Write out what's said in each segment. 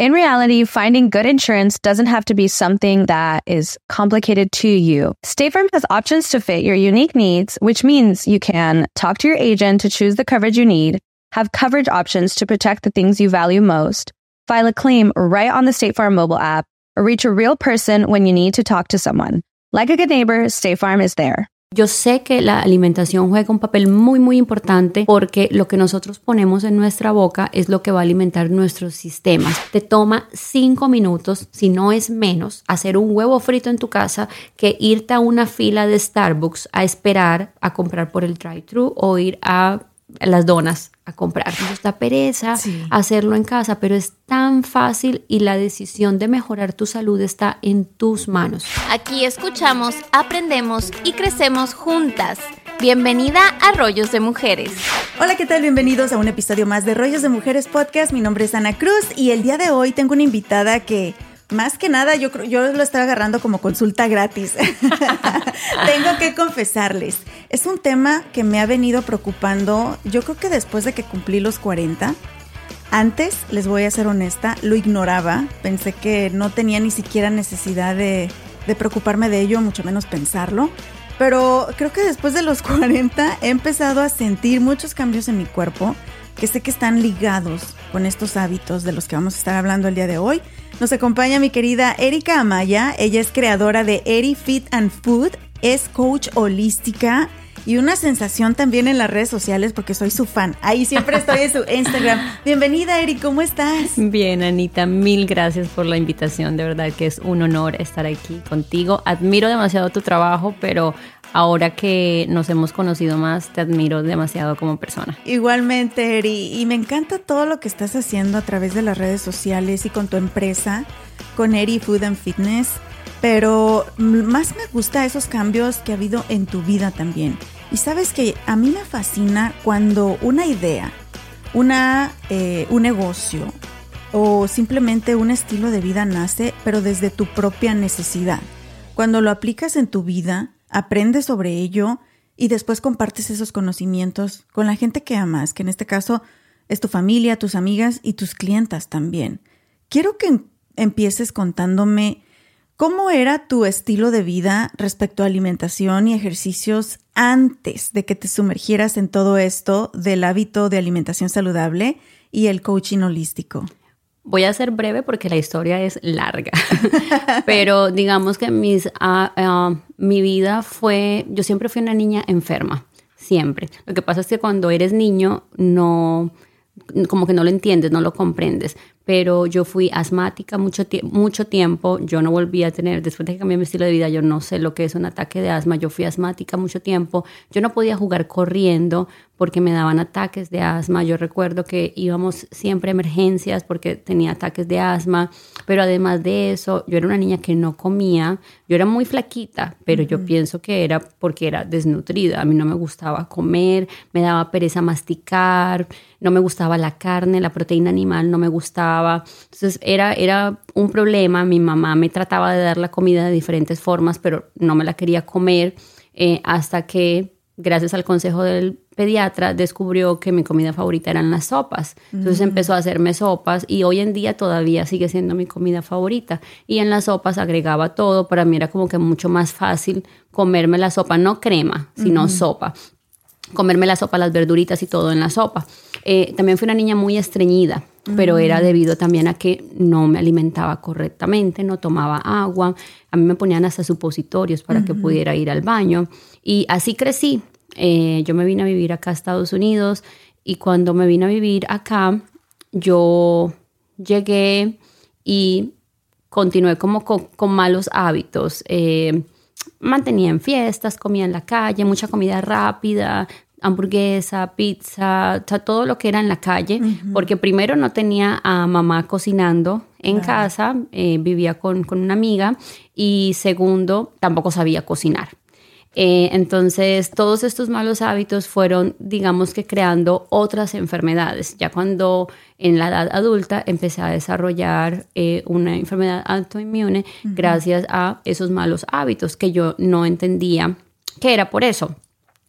In reality, finding good insurance doesn't have to be something that is complicated to you. State Farm has options to fit your unique needs, which means you can talk to your agent to choose the coverage you need, have coverage options to protect the things you value most, file a claim right on the State Farm mobile app, or reach a real person when you need to talk to someone. Like a good neighbor, State Farm is there. Yo sé que la alimentación juega un papel muy muy importante porque lo que nosotros ponemos en nuestra boca es lo que va a alimentar nuestros sistemas. Te toma cinco minutos, si no es menos, hacer un huevo frito en tu casa que irte a una fila de Starbucks a esperar a comprar por el drive-thru o ir a las donas a comprar. Nos da pereza hacerlo en casa, pero es tan fácil y la decisión de mejorar tu salud está en tus manos. Aquí escuchamos, aprendemos y crecemos juntas. Bienvenida a Rollos de Mujeres. Hola, ¿qué tal? Bienvenidos a un episodio más de Rollos de Mujeres Podcast. Mi nombre es Ana Cruz y el día de hoy tengo una invitada que más que nada, yo, yo lo estoy agarrando como consulta gratis. Tengo que confesarles, es un tema que me ha venido preocupando, yo creo que después de que cumplí los 40. Antes, les voy a ser honesta, lo ignoraba. Pensé que no tenía ni siquiera necesidad de, de preocuparme de ello, mucho menos pensarlo. Pero creo que después de los 40 he empezado a sentir muchos cambios en mi cuerpo que sé que están ligados con estos hábitos de los que vamos a estar hablando el día de hoy. Nos acompaña mi querida Erika Amaya. Ella es creadora de Eri Fit and Food, es coach holística y una sensación también en las redes sociales porque soy su fan. Ahí siempre estoy en su Instagram. Bienvenida, Eri, ¿cómo estás? Bien, Anita, mil gracias por la invitación. De verdad que es un honor estar aquí contigo. Admiro demasiado tu trabajo, pero ahora que nos hemos conocido más, te admiro demasiado como persona. Igualmente, Eri, y me encanta todo lo que estás haciendo a través de las redes sociales y con tu empresa, con Eri Food and Fitness, pero más me gusta esos cambios que ha habido en tu vida también. Y sabes que a mí me fascina cuando una idea, una, eh, un negocio o simplemente un estilo de vida nace, pero desde tu propia necesidad. Cuando lo aplicas en tu vida, aprendes sobre ello y después compartes esos conocimientos con la gente que amas, que en este caso es tu familia, tus amigas y tus clientas también. Quiero que em-, empieces contándome cómo era tu estilo de vida respecto a alimentación y ejercicios antes de que te sumergieras en todo esto del hábito de alimentación saludable y el coaching holístico. Voy a ser breve porque la historia es larga, pero digamos que mis, ah, ah, mi vida fue, yo siempre fui una niña enferma, siempre. Lo que pasa es que cuando eres niño no, como que no lo entiendes, no lo comprendes pero yo fui asmática mucho, mucho tiempo, yo no volví a tener, después de que cambié mi estilo de vida, yo no sé lo que es un ataque de asma, yo fui asmática mucho tiempo, yo no podía jugar corriendo porque me daban ataques de asma, yo recuerdo que íbamos siempre a emergencias porque tenía ataques de asma, pero además de eso, yo era una niña que no comía, yo era muy flaquita, pero yo pienso que era porque era desnutrida, a mí no me gustaba comer, me daba pereza masticar, no me gustaba la carne, la proteína animal no me gustaba, entonces era, era un problema. Mi mamá me trataba de dar la comida de diferentes formas, pero no me la quería comer eh, hasta que, gracias al consejo del pediatra, descubrió que mi comida favorita eran las sopas. Entonces mm. empezó a hacerme sopas y hoy en día todavía sigue siendo mi comida favorita. Y en las sopas agregaba todo. Para mí era como que mucho más fácil comerme la sopa, no crema, sino sopa comerme la sopa, las verduritas y todo en la sopa. Eh, también fui una niña muy estreñida pero era debido también a que no me alimentaba correctamente, no tomaba agua, a mí me ponían hasta supositorios para que pudiera ir al baño y así crecí. Eh, yo me vine a vivir acá a Estados Unidos y cuando me vine a vivir acá, yo llegué y continué como con, malos hábitos. Eh, mantenía en fiestas, comía en la calle, mucha comida rápida, hamburguesa, pizza, todo lo que era en la calle, porque primero no tenía a mamá cocinando en casa, eh, vivía con, con una amiga y segundo, tampoco sabía cocinar. Eh, entonces, todos estos malos hábitos fueron, digamos que, creando otras enfermedades. Ya cuando en la edad adulta empecé a desarrollar eh, una enfermedad autoinmune gracias a esos malos hábitos que yo no entendía que era por eso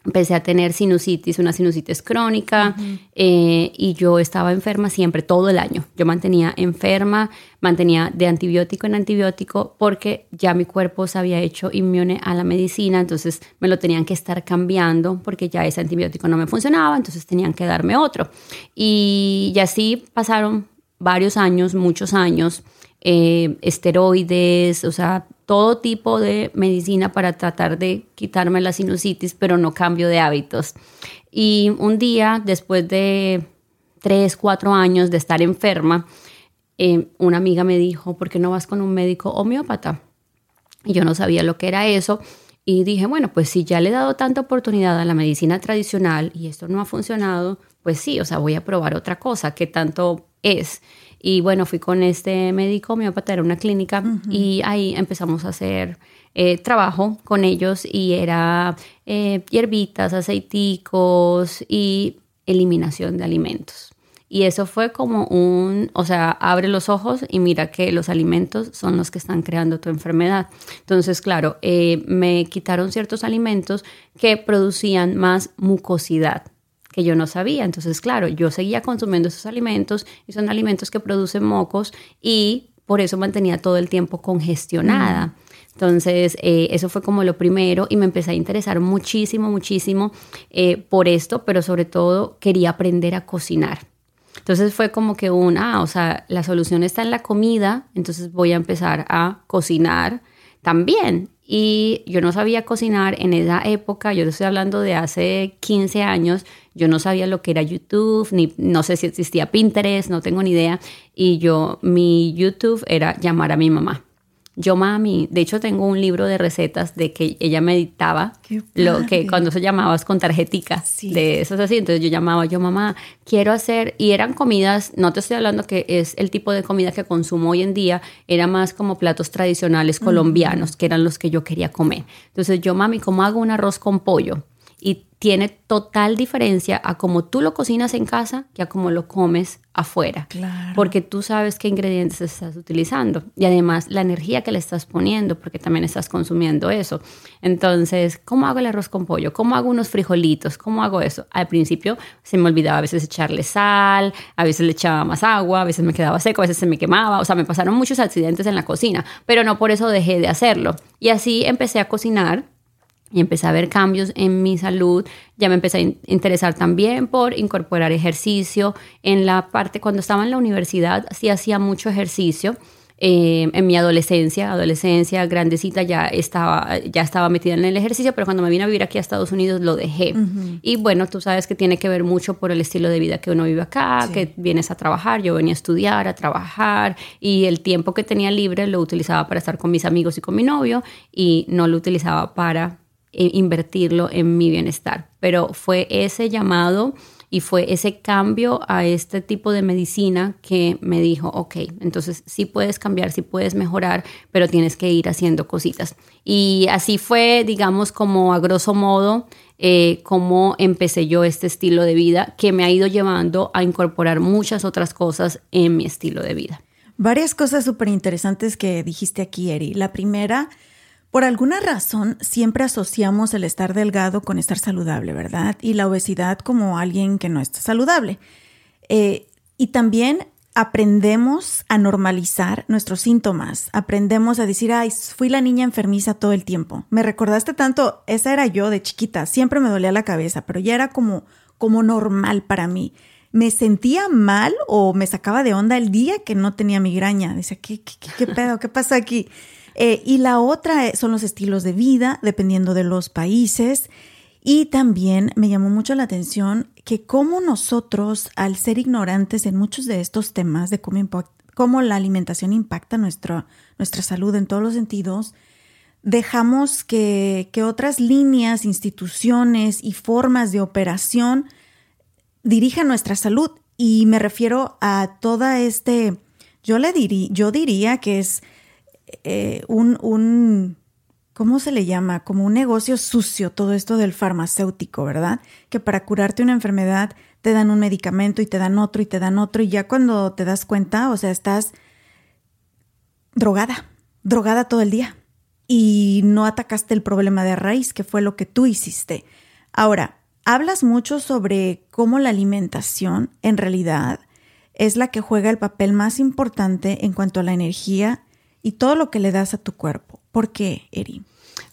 empecé a tener sinusitis, una sinusitis crónica, eh, y yo estaba enferma siempre, todo el año. Yo mantenía enferma, mantenía de antibiótico en antibiótico, porque ya mi cuerpo se había hecho inmune a la medicina, entonces me lo tenían que estar cambiando, porque ya ese antibiótico no me funcionaba, entonces tenían que darme otro. Y, y así pasaron varios años, muchos años, eh, esteroides, o sea, todo tipo de medicina para tratar de quitarme la sinusitis, pero no cambio de hábitos. Y un día, después de tres, cuatro años de estar enferma, eh, una amiga me dijo, ¿por qué no vas con un médico homeópata? Y yo no sabía lo que era eso. Y dije, bueno, pues si ya le he dado tanta oportunidad a la medicina tradicional y esto no ha funcionado, pues sí, o sea, voy a probar otra cosa, ¿qué tanto es? Y bueno, fui con este médico homeópata, era una clínica, y ahí empezamos a hacer eh, trabajo con ellos y era eh, hierbitas, aceiticos y eliminación de alimentos. Y eso fue como un, o sea, abre los ojos y mira que los alimentos son los que están creando tu enfermedad. Entonces, claro, eh, me quitaron ciertos alimentos que producían más mucosidad que yo no sabía. Entonces, claro, yo seguía consumiendo esos alimentos y son alimentos que producen mocos y por eso mantenía todo el tiempo congestionada. Entonces, eh, eso fue como lo primero y me empecé a interesar muchísimo, muchísimo eh, por esto, pero sobre todo quería aprender a cocinar. Entonces fue como que un, ah, o sea, la solución está en la comida, entonces voy a empezar a cocinar también. Y yo no sabía cocinar en esa época, yo estoy hablando de hace 15 años, yo no sabía lo que era YouTube, ni no sé si existía Pinterest, no tengo ni idea. Y yo, mi YouTube era llamar a mi mamá. Yo mami, de hecho tengo un libro de recetas de que ella meditaba lo que cuando se llamabas con tarjetica de esas así, entonces yo llamaba yo mamá, quiero hacer y eran comidas, no te estoy hablando que es el tipo de comida que consumo hoy en día, era más como platos tradicionales colombianos, que eran los que yo quería comer. Entonces yo mami, ¿cómo hago un arroz con pollo? Y tiene total diferencia a cómo tú lo cocinas en casa que a cómo lo comes afuera. Claro. Porque tú sabes qué ingredientes estás utilizando y además la energía que le estás poniendo porque también estás consumiendo eso. Entonces, ¿cómo hago el arroz con pollo? ¿Cómo hago unos frijolitos? ¿Cómo hago eso? Al principio se me olvidaba a veces echarle sal, a veces le echaba más agua, a veces me quedaba seco, a veces se me quemaba, o sea, me pasaron muchos accidentes en la cocina, pero no por eso dejé de hacerlo. Y así empecé a cocinar y empecé a ver cambios en mi salud. Ya me empecé a interesar también por incorporar ejercicio. En la parte, cuando estaba en la universidad, sí hacía mucho ejercicio. Eh, en mi adolescencia, adolescencia grandecita, ya estaba, ya estaba metida en el ejercicio, pero cuando me vine a vivir aquí a Estados Unidos lo dejé. Y bueno, tú sabes que tiene que ver mucho por el estilo de vida que uno vive acá, que vienes a trabajar, yo venía a estudiar, a trabajar, y el tiempo que tenía libre lo utilizaba para estar con mis amigos y con mi novio, y no lo utilizaba para invertirlo en mi bienestar. Pero fue ese llamado y fue ese cambio a este tipo de medicina que me dijo, ok, entonces sí puedes cambiar, sí puedes mejorar, pero tienes que ir haciendo cositas. Y así fue, digamos, como a grosso modo, eh, cómo empecé yo este estilo de vida que me ha ido llevando a incorporar muchas otras cosas en mi estilo de vida. Varias cosas súper interesantes que dijiste aquí, Eri. La primera por alguna razón, siempre asociamos el estar delgado con estar saludable, ¿verdad? Y la obesidad como alguien que no está saludable. Eh, y también aprendemos a normalizar nuestros síntomas. Aprendemos a decir, ay, fui la niña enfermiza todo el tiempo. Me recordaste tanto, esa era yo de chiquita, siempre me dolía la cabeza, pero ya era como, como normal para mí. Me sentía mal o me sacaba de onda el día que no tenía migraña. Decía, ¿qué, qué, qué, qué pedo? ¿Qué pasa aquí? Eh, y la otra eh, son los estilos de vida, dependiendo de los países. Y también me llamó mucho la atención que cómo nosotros, al ser ignorantes en muchos de estos temas de cómo, cómo la alimentación impacta nuestra, nuestra salud en todos los sentidos, dejamos que, que otras líneas, instituciones y formas de operación dirijan nuestra salud. Y me refiero a toda este, yo le diría, yo diría que es eh, un, un, ¿cómo se le llama? Como un negocio sucio todo esto del farmacéutico, ¿verdad? Que para curarte una enfermedad te dan un medicamento y te dan otro y te dan otro y ya cuando te das cuenta, o sea, estás drogada, drogada todo el día y no atacaste el problema de raíz, que fue lo que tú hiciste. Ahora, hablas mucho sobre cómo la alimentación en realidad es la que juega el papel más importante en cuanto a la energía y todo lo que le das a tu cuerpo. ¿Por qué, Eri?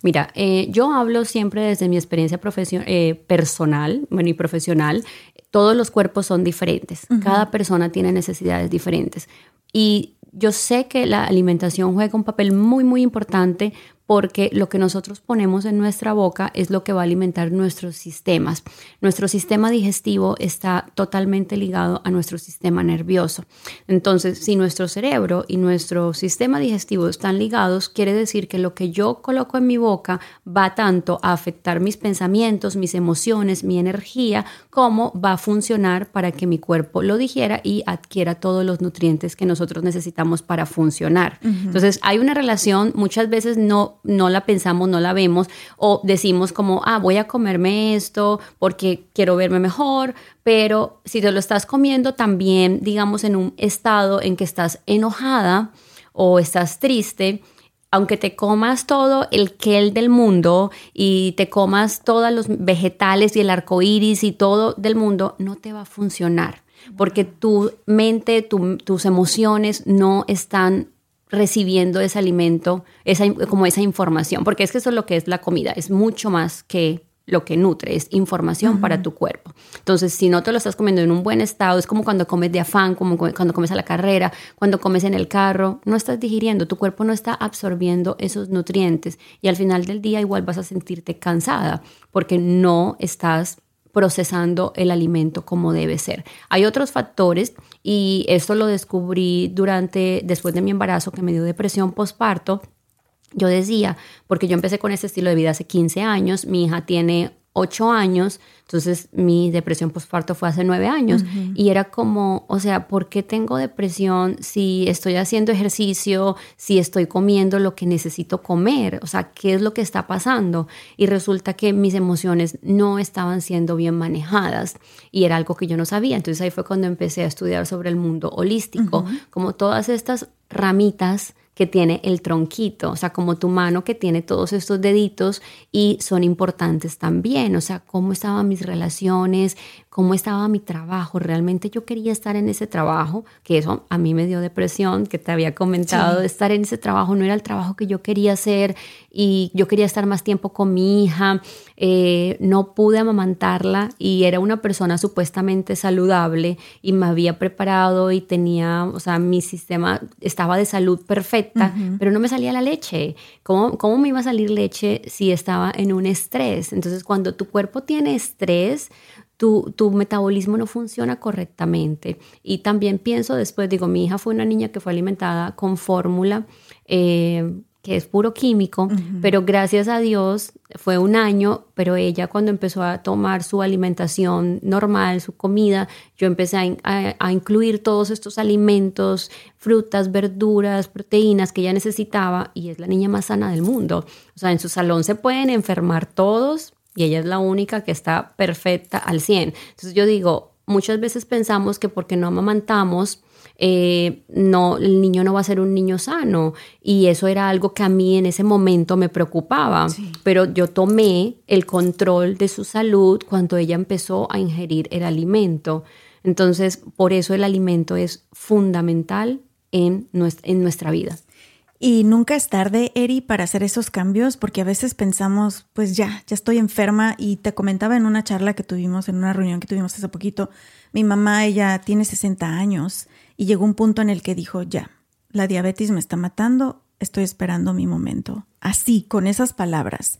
Mira, eh, yo hablo siempre desde mi experiencia eh, personal, bueno, y profesional. Todos los cuerpos son diferentes. Cada persona tiene necesidades diferentes. Y yo sé que la alimentación juega un papel muy, muy importante porque lo que nosotros ponemos en nuestra boca es lo que va a alimentar nuestros sistemas. Nuestro sistema digestivo está totalmente ligado a nuestro sistema nervioso. Entonces, si nuestro cerebro y nuestro sistema digestivo están ligados, quiere decir que lo que yo coloco en mi boca va tanto a afectar mis pensamientos, mis emociones, mi energía, como va a funcionar para que mi cuerpo lo digiera y adquiera todos los nutrientes que nosotros necesitamos para funcionar. Entonces, hay una relación, muchas veces no no la pensamos, no la vemos o decimos como, ah, voy a comerme esto porque quiero verme mejor, pero si te lo estás comiendo también, digamos, en un estado en que estás enojada o estás triste, aunque te comas todo el kel del mundo y te comas todos los vegetales y el arco iris y todo del mundo, no te va a funcionar porque tu mente, tus emociones no están recibiendo ese alimento, esa, como esa información, porque es que eso es lo que es la comida, es mucho más que lo que nutre, es información para tu cuerpo. Entonces, si no te lo estás comiendo en un buen estado, es como cuando comes de afán, como cuando comes a la carrera, cuando comes en el carro, no estás digiriendo, tu cuerpo no está absorbiendo esos nutrientes y al final del día igual vas a sentirte cansada porque no estás procesando el alimento como debe ser. Hay otros factores y esto lo descubrí durante, después de mi embarazo que me dio depresión postparto. Yo decía, porque yo empecé con este estilo de vida hace 15 años, mi hija tiene ocho años, entonces mi depresión postparto fue hace nueve años y era como, o sea, ¿por qué tengo depresión si estoy haciendo ejercicio, si estoy comiendo lo que necesito comer? O sea, ¿qué es lo que está pasando? Y resulta que mis emociones no estaban siendo bien manejadas y era algo que yo no sabía. Entonces ahí fue cuando empecé a estudiar sobre el mundo holístico, como todas estas ramitas que tiene el tronquito, o sea, como tu mano que tiene todos estos deditos y son importantes también, o sea, cómo estaban mis relaciones, cómo estaba mi trabajo. Realmente yo quería estar en ese trabajo, que eso a mí me dio depresión, que te había comentado, de estar en ese trabajo no era el trabajo que yo quería hacer y yo quería estar más tiempo con mi hija. Eh, no pude amamantarla y era una persona supuestamente saludable y me había preparado y tenía, o sea, mi sistema estaba de salud perfecta, pero no me salía la leche. ¿Cómo, ¿Cómo me iba a salir leche si estaba en un estrés? Entonces, cuando tu cuerpo tiene estrés, tu, tu, metabolismo no funciona correctamente. Y también pienso después, digo, mi hija fue una niña que fue alimentada con fórmula, eh, que es puro químico, pero gracias a Dios fue un año, pero ella cuando empezó a tomar su alimentación normal, su comida, yo empecé a, a incluir todos estos alimentos, frutas, verduras, proteínas que ella necesitaba y es la niña más sana del mundo. O sea, en su salón se pueden enfermar todos, y ella es la única que está perfecta al 100. Entonces yo digo, muchas veces pensamos que porque no amamantamos, eh, no, el niño no va a ser un niño sano. Y eso era algo que a mí en ese momento me preocupaba. Pero yo tomé el control de su salud cuando ella empezó a ingerir el alimento. Entonces, por eso el alimento es fundamental en nuestra, en nuestra vida. Y nunca es tarde, Eri, para hacer esos cambios, porque a veces pensamos, pues ya, ya estoy enferma. Y te comentaba en una charla que tuvimos, en una reunión que tuvimos hace poquito, mi mamá, ella tiene 60 años y llegó un punto en el que dijo, ya, la diabetes me está matando, estoy esperando mi momento. Así, con esas palabras.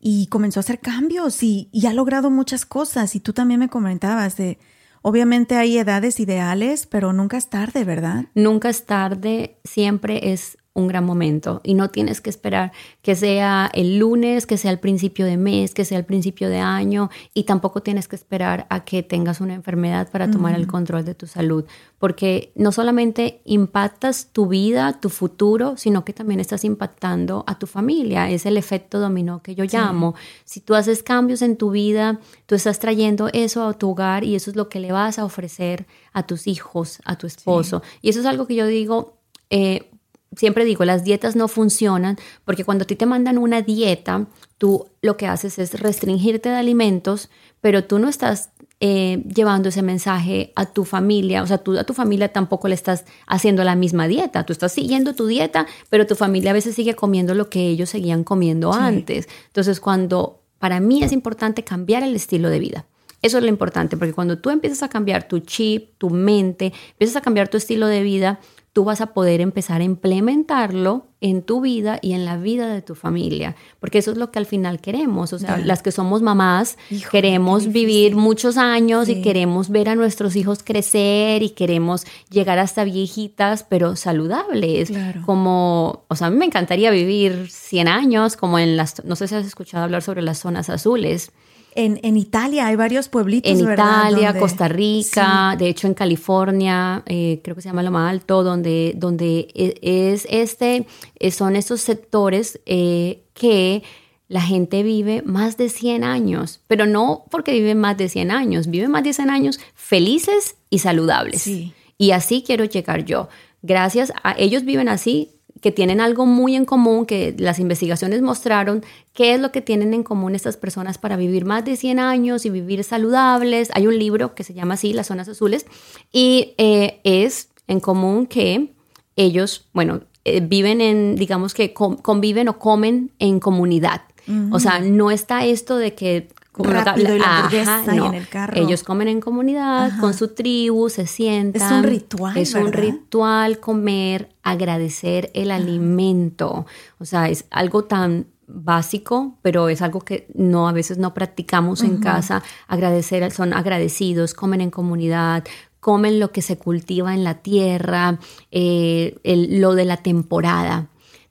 Y comenzó a hacer cambios y, y ha logrado muchas cosas. Y tú también me comentabas de, obviamente hay edades ideales, pero nunca es tarde, ¿verdad? Nunca es tarde, siempre es un gran momento y no tienes que esperar que sea el lunes, que sea el principio de mes, que sea el principio de año y tampoco tienes que esperar a que tengas una enfermedad para tomar el control de tu salud, porque no solamente impactas tu vida, tu futuro, sino que también estás impactando a tu familia. Es el efecto dominó que yo llamo. Si tú haces cambios en tu vida, tú estás trayendo eso a tu hogar y eso es lo que le vas a ofrecer a tus hijos, a tu esposo. Y eso es algo que yo digo, eh, siempre digo, las dietas no funcionan porque cuando a ti te mandan una dieta, tú lo que haces es restringirte de alimentos, pero tú no estás eh, llevando ese mensaje a tu familia, o sea, tú a tu familia tampoco le estás haciendo la misma dieta, tú estás siguiendo tu dieta, pero tu familia a veces sigue comiendo lo que ellos seguían comiendo antes. Entonces, cuando para mí es importante cambiar el estilo de vida. Eso es lo importante, porque cuando tú empiezas a cambiar tu chip, tu mente, empiezas a cambiar tu estilo de vida, tú vas a poder empezar a implementarlo en tu vida y en la vida de tu familia, porque eso es lo que al final queremos, o sea, las que somos mamás queremos vivir muchos años y queremos ver a nuestros hijos crecer y queremos llegar hasta viejitas, pero saludables, como, o sea, a mí me encantaría vivir 100 años, como en las, no sé si has escuchado hablar sobre las zonas azules. En, Italia hay varios pueblitos. En Italia, Costa Rica, de hecho en California, eh, creo que se llama Loma Alto, donde, donde e, es este, eh, son estos sectores eh, que la gente vive más de 100 años, pero no porque viven más de 100 años, viven más de 100 años felices y saludables. Y así quiero llegar yo. Gracias a ellos viven así, que tienen algo muy en común, que las investigaciones mostraron qué es lo que tienen en común estas personas para vivir más de 100 años y vivir saludables. Hay un libro que se llama así, Las Zonas Azules, y eh, es en común que ellos, bueno, eh, viven en, digamos que conviven o comen en comunidad. O sea, no está esto de que rápido y la en el carro. Ellos comen en comunidad, con su tribu, se sientan. Es un ritual. Es un ritual comer, agradecer el alimento. O sea, es algo tan básico, pero es algo que no a veces no practicamos en casa. Agradecer, son agradecidos, comen en comunidad, comen lo que se cultiva en la tierra, eh, lo de la temporada.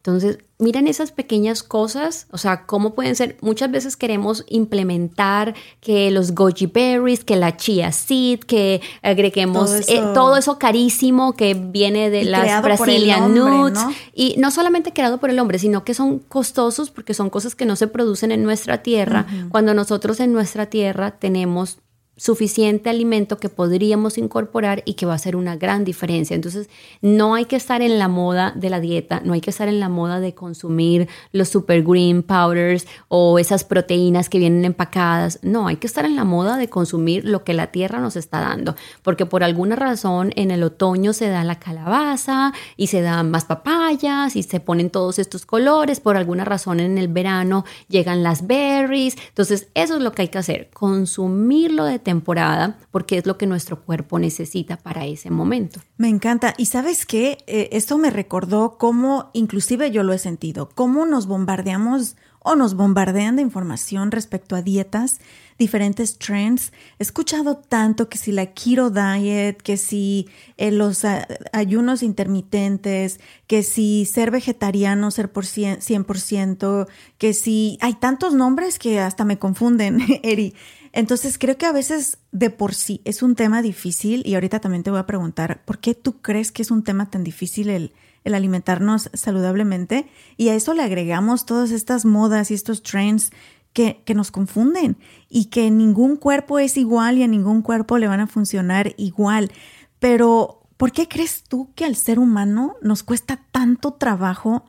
Entonces, miren esas pequeñas cosas, o sea, cómo pueden ser. Muchas veces queremos implementar que los goji berries, que la chia seed, que agreguemos todo eh, eso, carísimo que viene de las Brazilian nuts. Y no solamente creado por el hombre, sino que son costosos porque son cosas que no se producen en nuestra tierra, cuando nosotros en nuestra tierra tenemos suficiente alimento que podríamos incorporar y que va a hacer una gran diferencia. Entonces, no hay que estar en la moda de la dieta, no hay que estar en la moda de consumir los super green powders o esas proteínas que vienen empacadas. No, hay que estar en la moda de consumir lo que la tierra nos está dando, porque por alguna razón en el otoño se da la calabaza y se dan más papayas y se ponen todos estos colores, por alguna razón en el verano llegan las berries. Entonces, eso es lo que hay que hacer, consumirlo de temporada porque es lo que nuestro cuerpo necesita para ese momento. Me encanta. Y sabes qué, eh, esto me recordó cómo, inclusive yo lo he sentido, cómo nos bombardeamos o nos bombardean de información respecto a dietas, diferentes trends. He escuchado tanto que si la keto diet, que si eh, los ayunos intermitentes, que si ser vegetariano, ser por 100%, que si hay tantos nombres que hasta me confunden, Eri. Entonces creo que a veces de por sí es un tema difícil y ahorita también te voy a preguntar, ¿por qué tú crees que es un tema tan difícil el, alimentarnos saludablemente? Y a eso le agregamos todas estas modas y estos trends que, que, nos confunden y que ningún cuerpo es igual y a ningún cuerpo le van a funcionar igual. Pero, ¿por qué crees tú que al ser humano nos cuesta tanto trabajo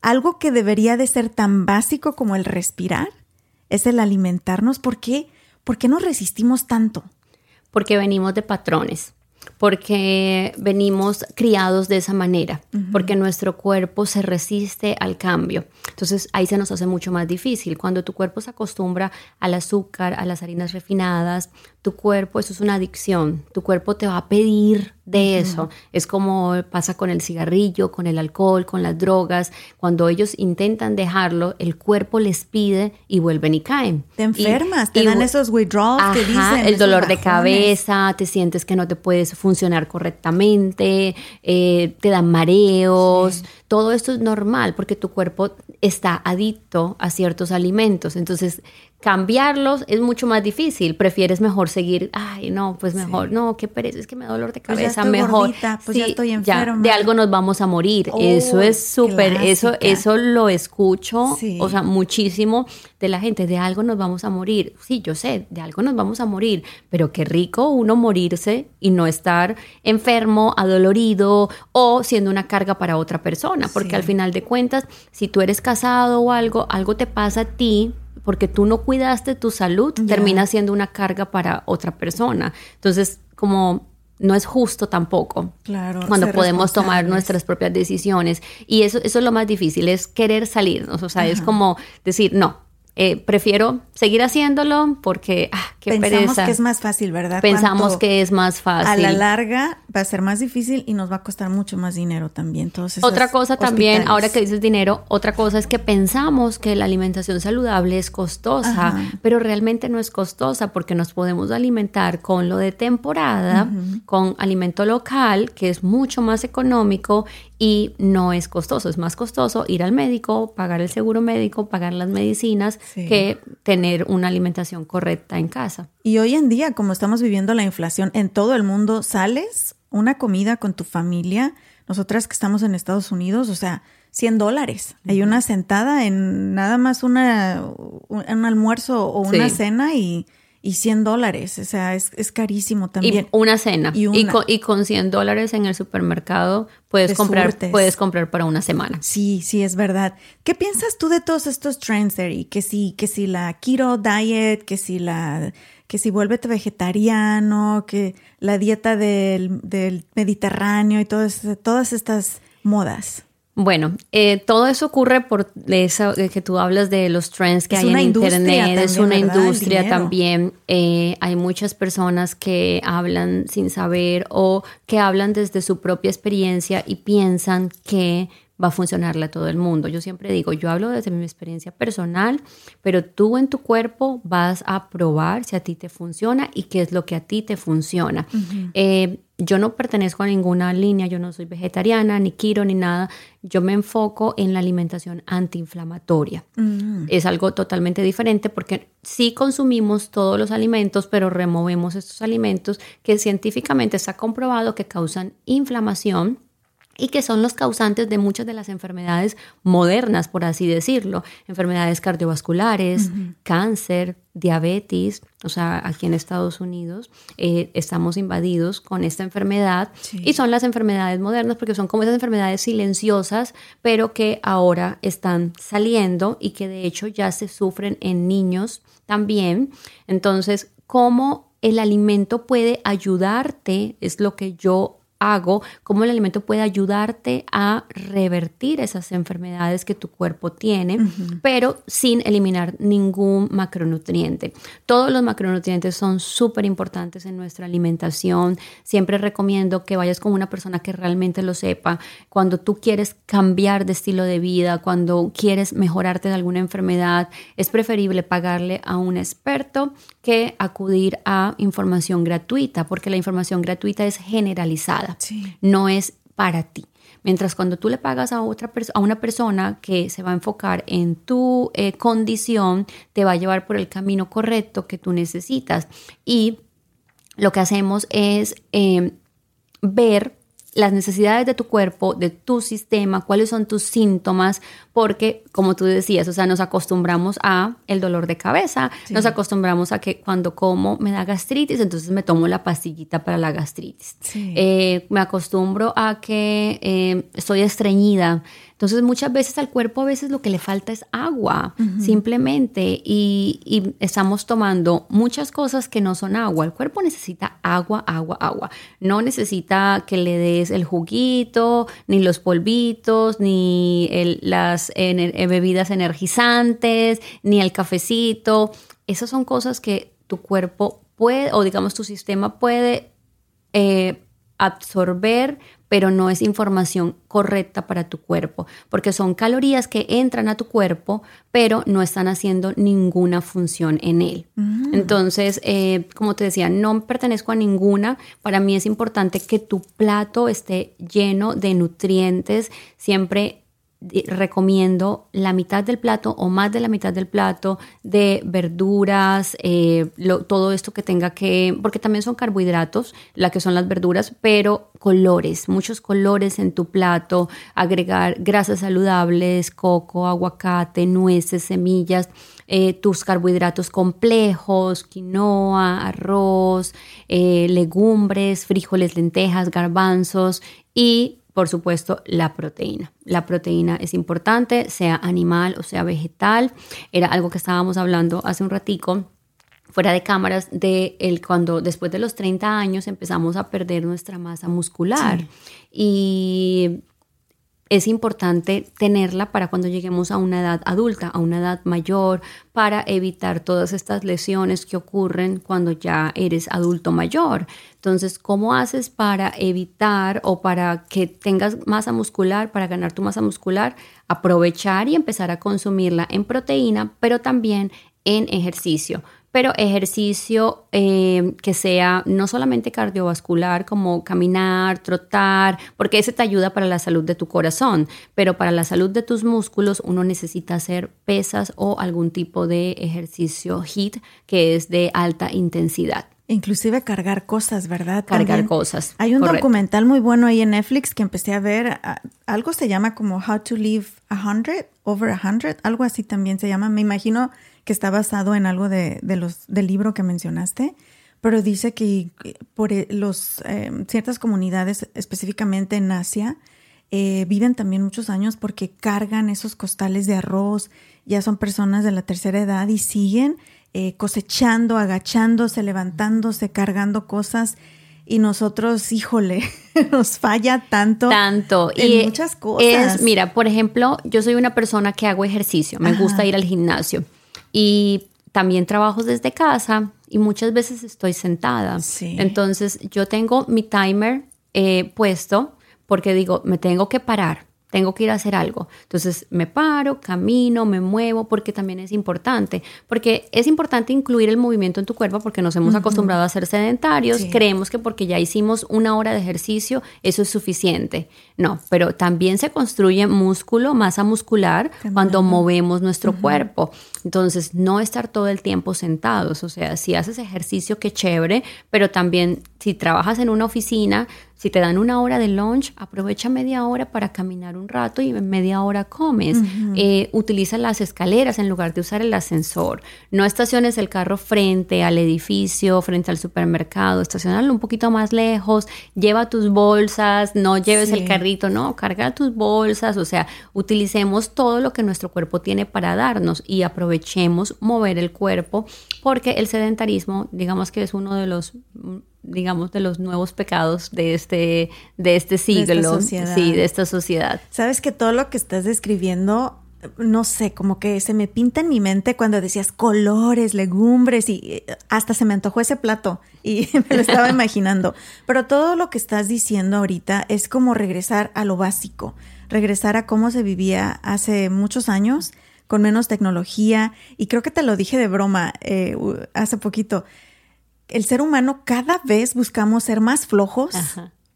algo que debería de ser tan básico como el respirar? Es el alimentarnos. ¿Por qué? ¿Por qué nos resistimos tanto? Porque venimos de patrones, porque venimos criados de esa manera, porque nuestro cuerpo se resiste al cambio. Entonces ahí se nos hace mucho más difícil. Cuando tu cuerpo se acostumbra al azúcar, a las harinas refinadas, tu cuerpo, eso es una adicción, tu cuerpo te va a pedir de eso. Es como pasa con el cigarrillo, con el alcohol, con las drogas. Cuando ellos intentan dejarlo, el cuerpo les pide y vuelven y caen. Te enfermas, te dan esos withdrawals que dicen. El dolor de cabeza, te sientes que no te puedes funcionar correctamente, eh, te dan mareos. Todo esto es normal porque tu cuerpo está adicto a ciertos alimentos. Entonces, cambiarlos es mucho más difícil. Prefieres mejor seguir, ay, no, pues mejor, no, qué pereza, es que me da dolor de Pues ya cabeza, estoy mejor. gordita, pues ya Sí, estoy ya, enferma. de algo nos vamos a morir. Oh, eso es súper, eso, eso lo escucho, Sí. o sea, muchísimo de la gente, de algo nos vamos a morir. Sí, yo sé, de algo nos vamos a morir, pero qué rico uno morirse y no estar enfermo, adolorido o siendo una carga para otra persona, porque Sí. al final de cuentas, si tú eres casado o algo, algo te pasa a ti porque tú no cuidaste tu salud, termina siendo una carga para otra persona. Entonces, como no es justo tampoco Claro. cuando podemos tomar nuestras propias decisiones. Y eso, eso es lo más difícil, es querer salirnos. O sea, es como decir, no, eh, prefiero seguir haciéndolo porque, ah, qué Pensamos pereza. que es más fácil, ¿verdad? Pensamos Cuanto que es más fácil. A la larga va a ser más difícil y nos va a costar mucho más dinero también. Todos Otra cosa también, ahora que dices dinero, otra cosa es que pensamos que la alimentación saludable es costosa, Ajá. pero realmente no es costosa porque nos podemos alimentar con lo de temporada, con alimento local, que es mucho más económico y no es costoso. Es más costoso ir al médico, pagar el seguro médico, pagar las medicinas, Sí. que tener una alimentación correcta en casa. Y hoy en día, como estamos viviendo la inflación en todo el mundo, sales una comida con tu familia, nosotras que estamos en Estados Unidos, o sea, 100 dólares. Hay una sentada en nada más una, un, un almuerzo o una Sí. cena y, y 100 dólares. O sea, es, es carísimo también. Y una cena. Y con, y con 100 dólares en el supermercado puedes Te comprar, surtes. puedes comprar para una semana. Sí, sí, es verdad. ¿Qué piensas tú de todos estos trends, Eri? Que si, que si la keto diet, que si la, que si vuélvete vegetariano, que la dieta del, del Mediterráneo y todas, todas estas modas. Bueno, eh, todo eso ocurre por eso de que tú hablas de los trends que Es hay en internet, es una industria también. Eh, hay muchas personas que hablan sin saber o que hablan desde su propia experiencia y piensan que va a funcionarle a todo el mundo. Yo siempre digo, yo hablo desde mi experiencia personal, pero tú en tu cuerpo vas a probar si a ti te funciona y qué es lo que a ti te funciona. Eh, yo no pertenezco a ninguna línea, yo no soy vegetariana, ni keto, ni nada. Yo me enfoco en la alimentación antiinflamatoria. Es algo totalmente diferente porque sí consumimos todos los alimentos, pero removemos estos alimentos que científicamente está comprobado que causan inflamación y que son los causantes de muchas de las enfermedades modernas, por así decirlo, enfermedades cardiovasculares, cáncer, diabetes, o sea, aquí en Estados Unidos eh, estamos invadidos con esta enfermedad Sí. y son las enfermedades modernas porque son como esas enfermedades silenciosas, pero que ahora están saliendo y que de hecho ya se sufren en niños también. Entonces, ¿cómo el alimento puede ayudarte? Es lo que yo hago, cómo el alimento puede ayudarte a revertir esas enfermedades que tu cuerpo tiene, pero sin eliminar ningún macronutriente. Todos los macronutrientes son súper importantes en nuestra alimentación. Siempre recomiendo que vayas con una persona que realmente lo sepa. Cuando tú quieres cambiar de estilo de vida, cuando quieres mejorarte de alguna enfermedad, es preferible pagarle a un experto que acudir a información gratuita, porque la información gratuita es generalizada Sí. no es para ti. Mientras cuando tú le pagas a otra a una persona que se va a enfocar en tu eh, condición, te va a llevar por el camino correcto que tú necesitas. Y lo que hacemos es eh, ver las necesidades de tu cuerpo, de tu sistema, cuáles son tus síntomas, porque como tú decías, o sea, nos acostumbramos a el dolor de cabeza, Sí. nos acostumbramos a que cuando como me da gastritis, entonces me tomo la pastillita para la gastritis. Sí. Eh, me acostumbro a que eh, estoy estreñida. Entonces muchas veces al cuerpo a veces lo que le falta es agua, simplemente, y, y estamos tomando muchas cosas que no son agua. El cuerpo necesita agua, agua, agua. No necesita que le des el juguito, ni los polvitos, ni el- las ener- eh, bebidas energizantes, ni el cafecito. Esas son cosas que tu cuerpo puede, o digamos tu sistema puede eh, absorber, pero no es información correcta para tu cuerpo, porque son calorías que entran a tu cuerpo, pero no están haciendo ninguna función en él. Mm. Entonces, eh, como te decía, no pertenezco a ninguna. Para mí es importante que tu plato esté lleno de nutrientes, siempre recomiendo la mitad del plato o más de la mitad del plato de verduras, eh, todo esto que tenga que, porque también son carbohidratos, la que son las verduras, pero colores, muchos colores en tu plato, agregar grasas saludables, coco, aguacate, nueces, semillas. Eh, tus carbohidratos complejos, quinoa, arroz, eh, legumbres, frijoles, lentejas, garbanzos y por supuesto, la proteína. La proteína es importante, sea animal o sea vegetal. Era algo que estábamos hablando hace un ratico fuera de cámaras de el cuando después de los 30 años empezamos a perder nuestra masa muscular y es importante tenerla para cuando lleguemos a una edad adulta, a una edad mayor, para evitar todas estas lesiones que ocurren cuando ya eres adulto mayor. Entonces, ¿cómo haces para evitar o para que tengas masa muscular, para ganar tu masa muscular? Aprovechar y empezar a consumirla en proteína, pero también en ejercicio pero ejercicio eh, que sea no solamente cardiovascular, como caminar, trotar, porque ese te ayuda para la salud de tu corazón, pero para la salud de tus músculos uno necesita hacer pesas o algún tipo de ejercicio HIIT que es de alta intensidad. Inclusive cargar cosas, ¿verdad? Cargar cosas. Hay un documental muy bueno ahí en Netflix que empecé a ver. Algo se llama como How to Live a Hundred, Over a Hundred, algo así también se llama. Me imagino que está basado en algo de, los, del libro que mencionaste, pero dice que por e, los, em, ciertas comunidades, específicamente en Asia, eh, viven también muchos años porque cargan esos costales de arroz, ya son personas de la tercera edad y siguen eh, cosechando, agachándose, levantándose, cargando cosas y nosotros, híjole, nos falla tanto. Tanto. En y muchas cosas. mira, por ejemplo, yo soy una persona que hago ejercicio, me gusta ir al gimnasio. Y también trabajo desde casa y muchas veces estoy sentada. Entonces yo tengo mi timer eh, puesto porque digo, me tengo que parar tengo que ir a hacer algo. Entonces me paro, camino, me muevo, porque también es importante, porque es importante incluir el movimiento en tu cuerpo porque nos hemos acostumbrado a ser sedentarios, creemos que porque ya hicimos una hora de ejercicio, eso es suficiente. No, pero también se construye músculo, masa muscular, cuando movemos nuestro cuerpo. Entonces, no estar todo el tiempo sentados, o sea, si haces ejercicio, qué chévere, pero también si trabajas en una oficina, si te dan una hora de lunch, aprovecha media hora para caminar un rato y en media hora comes. Eh, utiliza las escaleras en lugar de usar el ascensor. No estaciones el carro frente al edificio, frente al supermercado. Estacionarlo un poquito más lejos. Lleva tus bolsas, no lleves el carrito, no, carga tus bolsas. O sea, utilicemos todo lo que nuestro cuerpo tiene para darnos y aprovechemos mover el cuerpo porque el sedentarismo, digamos que es uno de los digamos, de los nuevos pecados de este, de este siglo. De sí, de esta sociedad. Sabes que todo lo que estás describiendo, no sé, como que se me pinta en mi mente cuando decías colores, legumbres y eh, hasta se me antojó ese plato y me lo estaba imaginando. Pero todo lo que estás diciendo ahorita es como regresar a lo básico, regresar a cómo se vivía hace muchos años con menos tecnología y creo que te lo dije de broma eh, hace poquito el ser humano cada vez buscamos ser más flojos,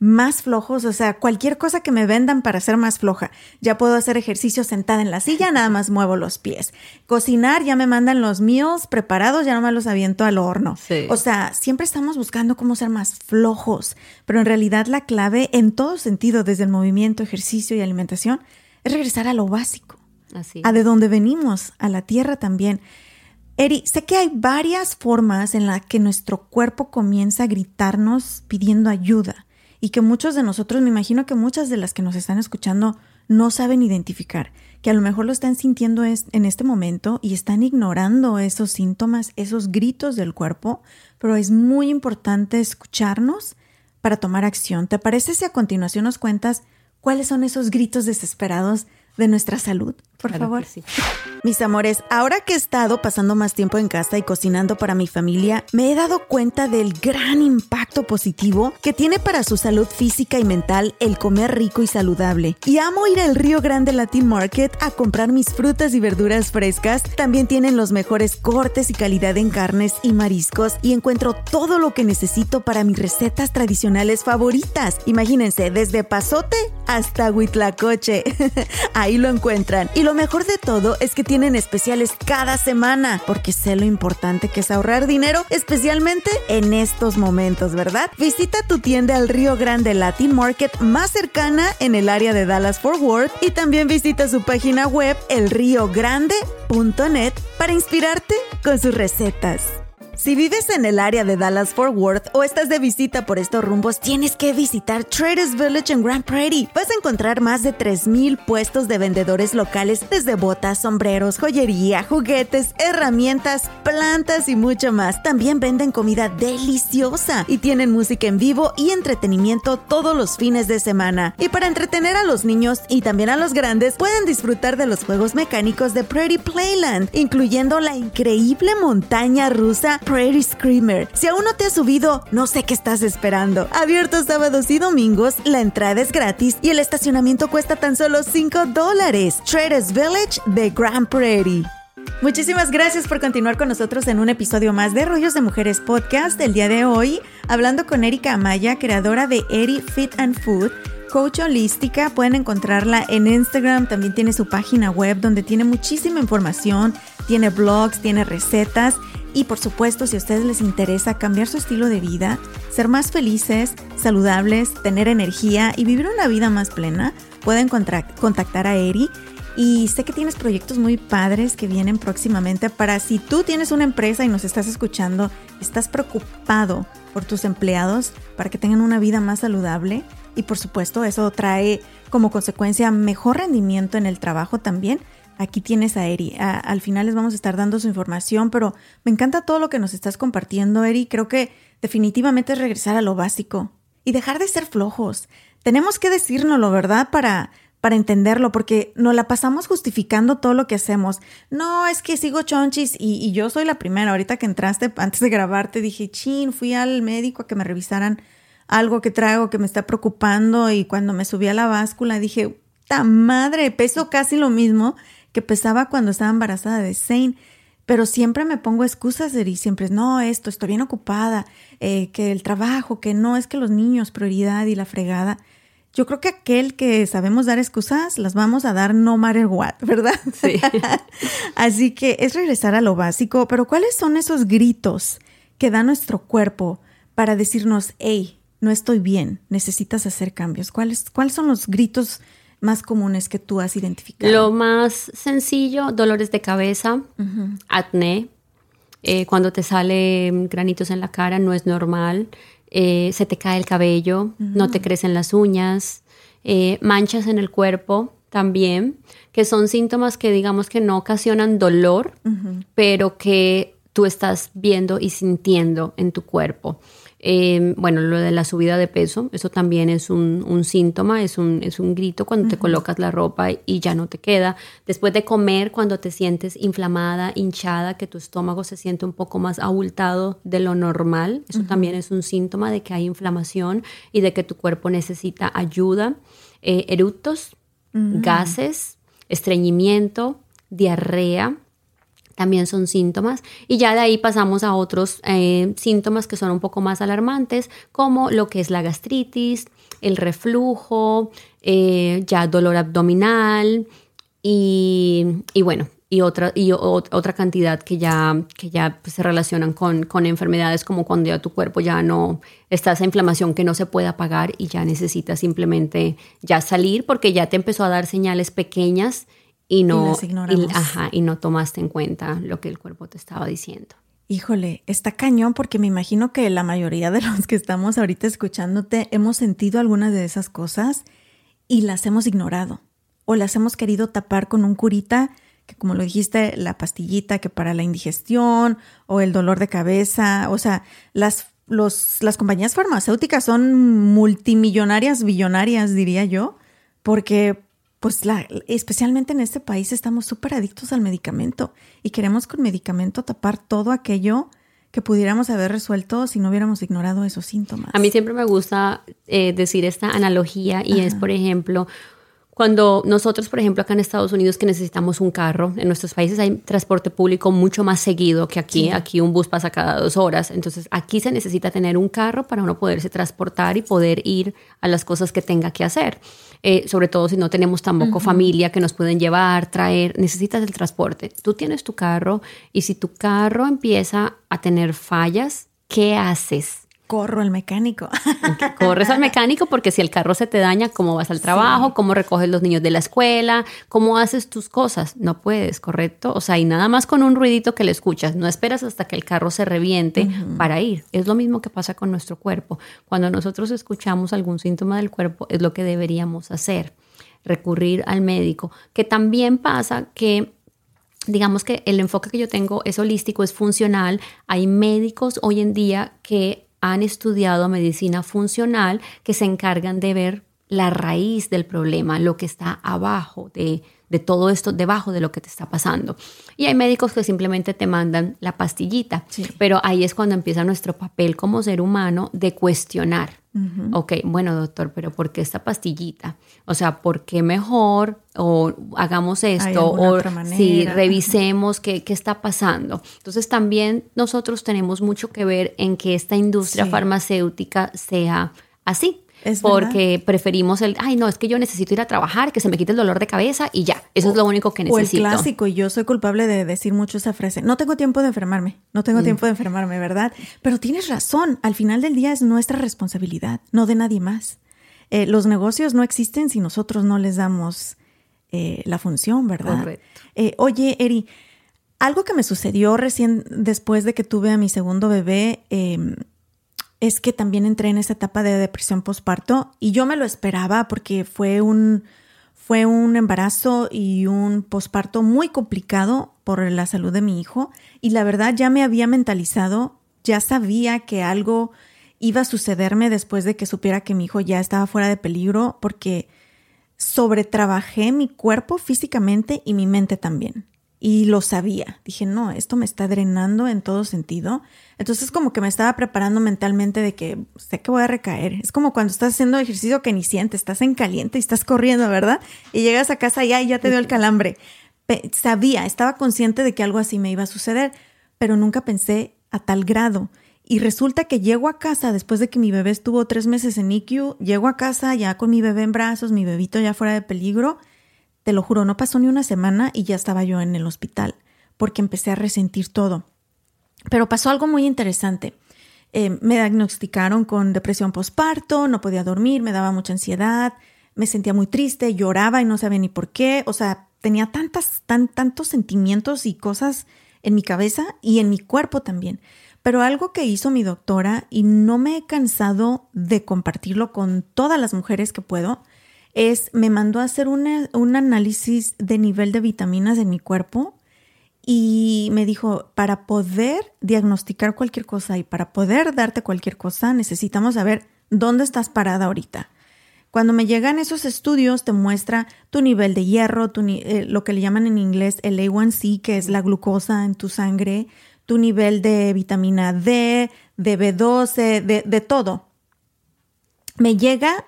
más flojos, o sea, cualquier cosa que me vendan para ser más floja. Ya puedo hacer ejercicio sentada en la silla, nada más muevo los pies. Cocinar, ya me mandan los míos preparados, ya no me los aviento al horno. O sea, siempre estamos buscando cómo ser más flojos, pero en realidad la clave en todo sentido, desde el movimiento, ejercicio y alimentación, es regresar a lo básico. Así. A de donde venimos, a la tierra también. Eri, sé que hay varias formas en las que nuestro cuerpo comienza a gritarnos pidiendo ayuda y que muchos de nosotros, me imagino que muchas de las que nos están escuchando no saben identificar, que a lo mejor lo están sintiendo en este momento y están ignorando esos síntomas, esos gritos del cuerpo, pero es muy importante escucharnos para tomar acción. ¿Te parece si a continuación nos cuentas cuáles son esos gritos desesperados de nuestra salud? Por Claro favor. sí. Mis amores, ahora que he estado pasando más tiempo en casa y cocinando para mi familia, me he dado cuenta del gran impacto positivo que tiene para su salud física y mental el comer rico y saludable. Y amo ir al Río Grande Latin Market a comprar mis frutas y verduras frescas. También tienen los mejores cortes y calidad en carnes y mariscos y encuentro todo lo que necesito para mis recetas tradicionales favoritas. Imagínense, desde pasote hasta huitlacoche. Ahí lo encuentran. Y lo mejor de todo es que tienen especiales cada semana, porque sé lo importante que es ahorrar dinero, especialmente en estos momentos, ¿verdad? Visita tu tienda al Río Grande Latin Market más cercana en el área de Dallas Fort Worth y también visita su página web elriogrande.net para inspirarte con sus recetas. Si vives en el área de Dallas Fort Worth o estás de visita por estos rumbos, tienes que visitar Traders Village en Grand Prairie. Vas a encontrar más de 3.000 puestos de vendedores locales, desde botas, sombreros, joyería, juguetes, herramientas, plantas y mucho más. También venden comida deliciosa y tienen música en vivo y entretenimiento todos los fines de semana. Y para entretener a los niños y también a los grandes, pueden disfrutar de los juegos mecánicos de Prairie Playland, incluyendo la increíble montaña rusa Prairie Screamer. Si aún no te has subido, no sé qué estás esperando. Abierto sábados y domingos, la entrada es gratis y el estacionamiento cuesta tan solo 5 dólares. Traders Village de Grand Prairie. Muchísimas gracias por continuar con nosotros en un episodio más de Rollos de Mujeres Podcast. El día de hoy, hablando con Erika Amaya, creadora de Eri Fit and Food, coach holística. Pueden encontrarla en Instagram, también tiene su página web donde tiene muchísima información, tiene blogs, tiene recetas. Y por supuesto, si a ustedes les interesa cambiar su estilo de vida, ser más felices, saludables, tener energía y vivir una vida más plena, pueden contactar a Eri. Y sé que tienes proyectos muy padres que vienen próximamente para si tú tienes una empresa y nos estás escuchando, estás preocupado por tus empleados para que tengan una vida más saludable. Y por supuesto, eso trae como consecuencia mejor rendimiento en el trabajo también. Aquí tienes a Eri. Al final les vamos a estar dando su información, pero me encanta todo lo que nos estás compartiendo, Eri. Creo que definitivamente es regresar a lo básico y dejar de ser flojos. Tenemos que decírnoslo, ¿verdad? Para, para entenderlo, porque nos la pasamos justificando todo lo que hacemos. No, es que sigo chonchis y, y yo soy la primera. Ahorita que entraste, antes de grabarte, dije, chin, fui al médico a que me revisaran algo que traigo que me está preocupando y cuando me subí a la báscula dije, ¡ta madre! Peso casi lo mismo que pesaba cuando estaba embarazada de Zane. Pero siempre me pongo excusas, Eri, siempre es, no, esto, estoy bien ocupada, eh, que el trabajo, que no, es que los niños, prioridad y la fregada. Yo creo que aquel que sabemos dar excusas, las vamos a dar no matter what, ¿verdad? Sí. Así que es regresar a lo básico, pero ¿cuáles son esos gritos que da nuestro cuerpo para decirnos, hey, no estoy bien, necesitas hacer cambios? ¿Cuáles, ¿Cuáles son los gritos más comunes que tú has identificado? Lo más sencillo, dolores de cabeza, acné, eh, cuando te salen granitos en la cara no es normal, eh, se te cae el cabello, no te crecen las uñas, eh, manchas en el cuerpo también, que son síntomas que digamos que no ocasionan dolor, pero que tú estás viendo y sintiendo en tu cuerpo. Eh, bueno, lo de la subida de peso, eso también es un, un síntoma, es un, es un grito cuando te colocas la ropa y ya no te queda. Después de comer, cuando te sientes inflamada, hinchada, que tu estómago se siente un poco más abultado de lo normal, eso también es un síntoma de que hay inflamación y de que tu cuerpo necesita ayuda. Eh, eructos, gases, estreñimiento, diarrea, también son síntomas. Y ya de ahí pasamos a otros eh, síntomas que son un poco más alarmantes como lo que es la gastritis, el reflujo, eh, ya dolor abdominal y, y bueno, y otra, y otra cantidad que ya, que ya pues, se relacionan con, con enfermedades como cuando ya tu cuerpo ya no está esa inflamación que no se puede apagar y ya necesitas simplemente ya salir porque ya te empezó a dar señales pequeñas y no, ajá, y no tomaste en cuenta lo que el cuerpo te estaba diciendo. Híjole, está cañón porque me imagino que la mayoría de los que estamos ahorita escuchándote hemos sentido algunas de esas cosas y las hemos ignorado o las hemos querido tapar con un curita que como lo dijiste, la pastillita que para la indigestión o el dolor de cabeza, o sea, las, los, las compañías farmacéuticas son multimillonarias, billonarias, diría yo, porque pues la, especialmente en este país estamos súper adictos al medicamento y queremos con medicamento tapar todo aquello que pudiéramos haber resuelto si no hubiéramos ignorado esos síntomas. A mí siempre me gusta eh, decir esta analogía y es, por ejemplo, cuando nosotros, por ejemplo, acá en Estados Unidos que necesitamos un carro, en nuestros países hay transporte público mucho más seguido que aquí. Aquí un bus pasa cada dos horas. Entonces aquí se necesita tener un carro para uno poderse transportar y poder ir a las cosas que tenga que hacer. Eh, sobre todo si no tenemos tampoco familia que nos pueden llevar, traer, necesitas el transporte. Tú tienes tu carro y si tu carro empieza a tener fallas, ¿qué haces? Corro al mecánico. Corres al mecánico porque si el carro se te daña, ¿cómo vas al trabajo? ¿Cómo recoges los niños de la escuela? ¿Cómo haces tus cosas? No puedes, ¿correcto? O sea, y nada más con un ruidito que le escuchas. No esperas hasta que el carro se reviente para ir. Es lo mismo que pasa con nuestro cuerpo. Cuando nosotros escuchamos algún síntoma del cuerpo, es lo que deberíamos hacer, recurrir al médico. Que también pasa que digamos que el enfoque que yo tengo es holístico, es funcional. Hay médicos hoy en día que han estudiado medicina funcional que se encargan de ver la raíz del problema, lo que está abajo de, todo esto, debajo de lo que te está pasando. Y hay médicos que simplemente te mandan la pastillita, pero ahí es cuando empieza nuestro papel como ser humano de cuestionar. Ok, bueno, doctor, pero ¿por qué esta pastillita? O sea, ¿por qué mejor? O hagamos esto, o si revisemos qué, qué, está pasando. Entonces, también nosotros tenemos mucho que ver en que esta industria farmacéutica sea así porque preferimos el, ay, no, es que yo necesito ir a trabajar, que se me quite el dolor de cabeza y ya, eso es lo único que necesito. O el clásico, y yo soy culpable de decir mucho esa frase, no tengo tiempo de enfermarme, no tengo mm. tiempo de enfermarme, ¿verdad? Pero tienes razón, al final del día es nuestra responsabilidad, no de nadie más. Eh, los negocios no existen si nosotros no les damos eh, la función, ¿verdad? Eh, oye, Eri, algo que me sucedió recién después de que tuve a mi segundo bebé, em, es que también entré en esa etapa de depresión postparto y yo me lo esperaba porque fue un, fue un embarazo y un posparto muy complicado por la salud de mi hijo y la verdad ya me había mentalizado, ya sabía que algo iba a sucederme después de que supiera que mi hijo ya estaba fuera de peligro porque sobretrabajé mi cuerpo físicamente y mi mente también y lo sabía. Dije, no, esto me está drenando en todo sentido. Entonces como que me estaba preparando mentalmente de que sé que voy a recaer. Es como cuando estás haciendo ejercicio que ni sientes, estás en caliente y estás corriendo, ¿verdad? Y llegas a casa y ya te dio el calambre. sabía, estaba consciente de que algo así me iba a suceder, pero nunca pensé a tal grado. Y resulta que llego a casa después de que mi bebé estuvo tres meses en IQ, llego a casa ya con mi bebé en brazos, mi bebito ya fuera de peligro te lo juro, no pasó ni una semana y ya estaba yo en el hospital porque empecé a resentir todo. Pero pasó algo muy interesante. Eh, me diagnosticaron con depresión postparto, no podía dormir, me daba mucha ansiedad, me sentía muy triste, lloraba y no sabía ni por qué. O sea, tenía tantas, tan, tantos sentimientos y cosas en mi cabeza y en mi cuerpo también. Pero algo que hizo mi doctora, y no me he cansado de compartirlo con todas las mujeres que puedo, es, me mandó a hacer un análisis de nivel de vitaminas en mi cuerpo y me dijo, para poder diagnosticar cualquier cosa y para poder darte cualquier cosa, necesitamos saber dónde estás parada ahorita. Cuando me llegan esos estudios, te muestra tu nivel de hierro, tu, eh, lo que le llaman en inglés el A1C, que es la glucosa en tu sangre, tu nivel de vitamina D, de B12, de, de todo. Me llega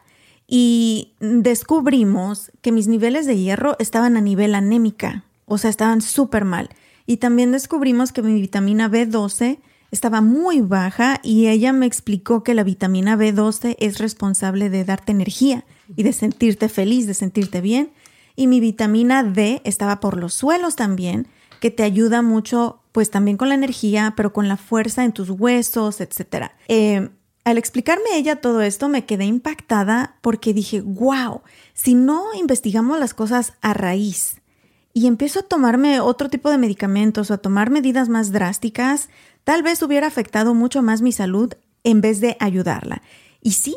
y descubrimos que mis niveles de hierro estaban a nivel anémica, o sea, estaban súper mal. Y también descubrimos que mi vitamina B12 estaba muy baja y ella me explicó que la vitamina B12 es responsable de darte energía y de sentirte feliz, de sentirte bien. Y mi vitamina D estaba por los suelos también, que te ayuda mucho, pues también con la energía, pero con la fuerza en tus huesos, etc. Eh, al explicarme ella todo esto me quedé impactada porque dije, wow, si no investigamos las cosas a raíz y empiezo a tomarme otro tipo de medicamentos o a tomar medidas más drásticas, tal vez hubiera afectado mucho más mi salud en vez de ayudarla. Y sí,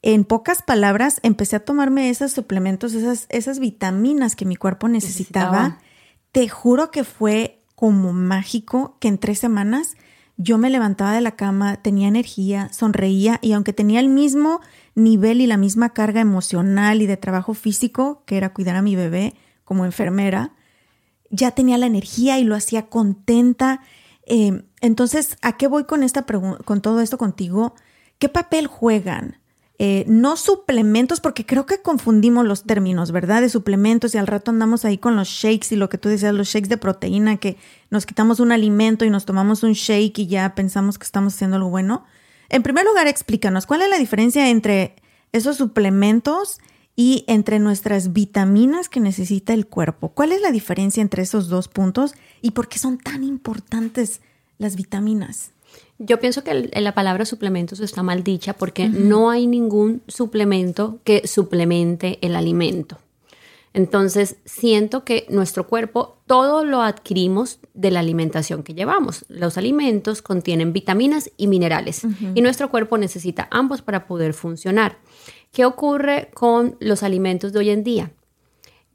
en pocas palabras, empecé a tomarme esos suplementos, esas, esas vitaminas que mi cuerpo necesitaba. Te juro que fue como mágico que en tres semanas yo me levantaba de la cama, tenía energía, sonreía y aunque tenía el mismo nivel y la misma carga emocional y de trabajo físico, que era cuidar a mi bebé como enfermera. Ya tenía la energía y lo hacía contenta. Eh, entonces, ¿a qué voy con, esta con todo esto contigo? ¿Qué papel juegan? Eh, no suplementos, porque creo que confundimos los términos, ¿verdad? De suplementos y al rato andamos ahí con los shakes y lo que tú decías, los shakes de proteína, que nos quitamos un alimento y nos tomamos un shake y ya pensamos que estamos haciendo algo bueno. En primer lugar, explícanos, ¿cuál es la diferencia entre esos suplementos y entre nuestras vitaminas que necesita el cuerpo? ¿Cuál es la diferencia entre esos dos puntos y por qué son tan importantes las vitaminas? Yo pienso que la palabra suplementos está mal dicha porque no hay ningún suplemento que suplemente el alimento. Entonces, siento que nuestro cuerpo todo lo adquirimos de la alimentación que llevamos. Los alimentos contienen vitaminas y minerales y nuestro cuerpo necesita ambos para poder funcionar. ¿Qué ocurre con los alimentos de hoy en día?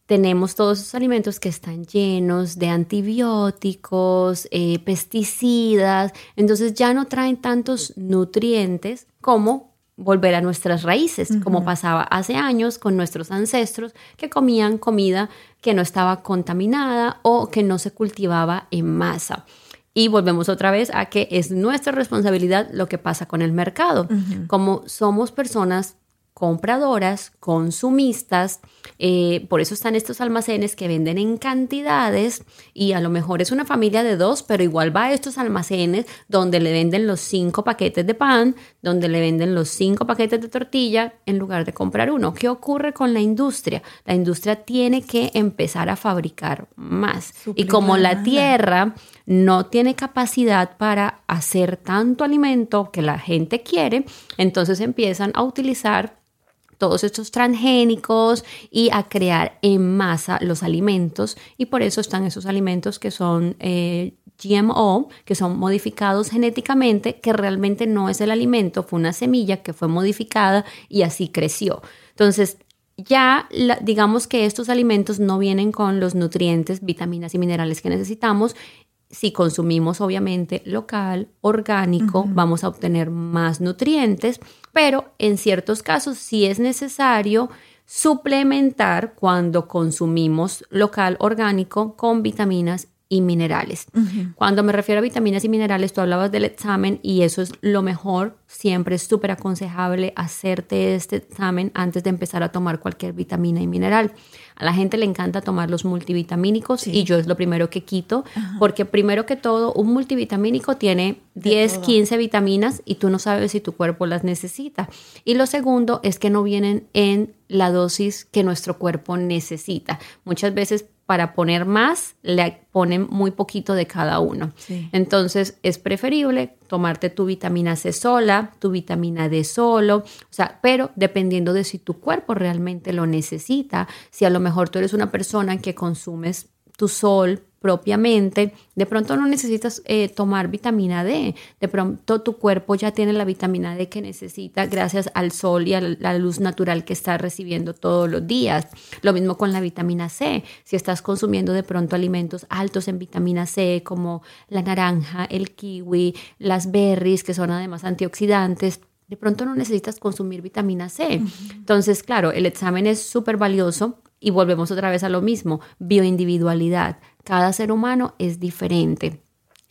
Tenemos todos esos alimentos que están llenos de antibióticos, eh, pesticidas, entonces ya no traen tantos nutrientes como volver a nuestras raíces, como pasaba hace años con nuestros ancestros que comían comida que no estaba contaminada o que no se cultivaba en masa. Y volvemos otra vez a que es nuestra responsabilidad lo que pasa con el mercado. Como somos personas compradoras, consumistas, eh, por eso están estos almacenes que venden en cantidades y a lo mejor es una familia de dos, pero igual va a estos almacenes donde le venden los cinco paquetes de pan, donde le venden los cinco paquetes de tortilla en lugar de comprar uno. ¿Qué ocurre con la industria? La industria tiene que empezar a fabricar más. y como la tierra no tiene capacidad para hacer tanto alimento que la gente quiere, entonces empiezan a utilizar todos estos transgénicos y a crear en masa los alimentos y por eso están esos alimentos que son eh, GMO, que son modificados genéticamente, que realmente no es el alimento, fue una semilla que fue modificada y así creció. Entonces, ya digamos que estos alimentos no vienen con los nutrientes, vitaminas y minerales que necesitamos si consumimos obviamente local, orgánico, vamos a obtener más nutrientes, pero en ciertos casos sí es necesario suplementar cuando consumimos local, orgánico con vitaminas y minerales. Cuando me refiero a vitaminas y minerales, tú hablabas del examen y eso es lo mejor. Siempre es súper aconsejable hacerte este examen antes de empezar a tomar cualquier vitamina y mineral. A la gente le encanta tomar los multivitamínicos y yo es lo primero que quito, porque primero que todo, un multivitamínico tiene 10, 15 vitaminas y tú no sabes si tu cuerpo las necesita. Y lo segundo es que no vienen en la dosis que nuestro cuerpo necesita. Muchas veces para poner más, le ponen muy poquito de cada uno. Entonces es preferible tomarte tu vitamina C sola, tu vitamina D solo, o sea, pero dependiendo de si tu cuerpo realmente lo necesita, si a lo mejor tú eres una persona que consumes tu sol propiamente, de pronto no necesitas eh, tomar vitamina D, de pronto tu cuerpo ya tiene la vitamina D que necesita gracias al sol y a la luz natural que está recibiendo todos los días. Lo mismo con la vitamina C, si estás consumiendo de pronto alimentos altos en vitamina C como la naranja, el kiwi, las berries, que son además antioxidantes, de pronto no necesitas consumir vitamina C. Entonces, claro, el examen es súper valioso y volvemos otra vez a lo mismo, bioindividualidad. Cada ser humano es diferente.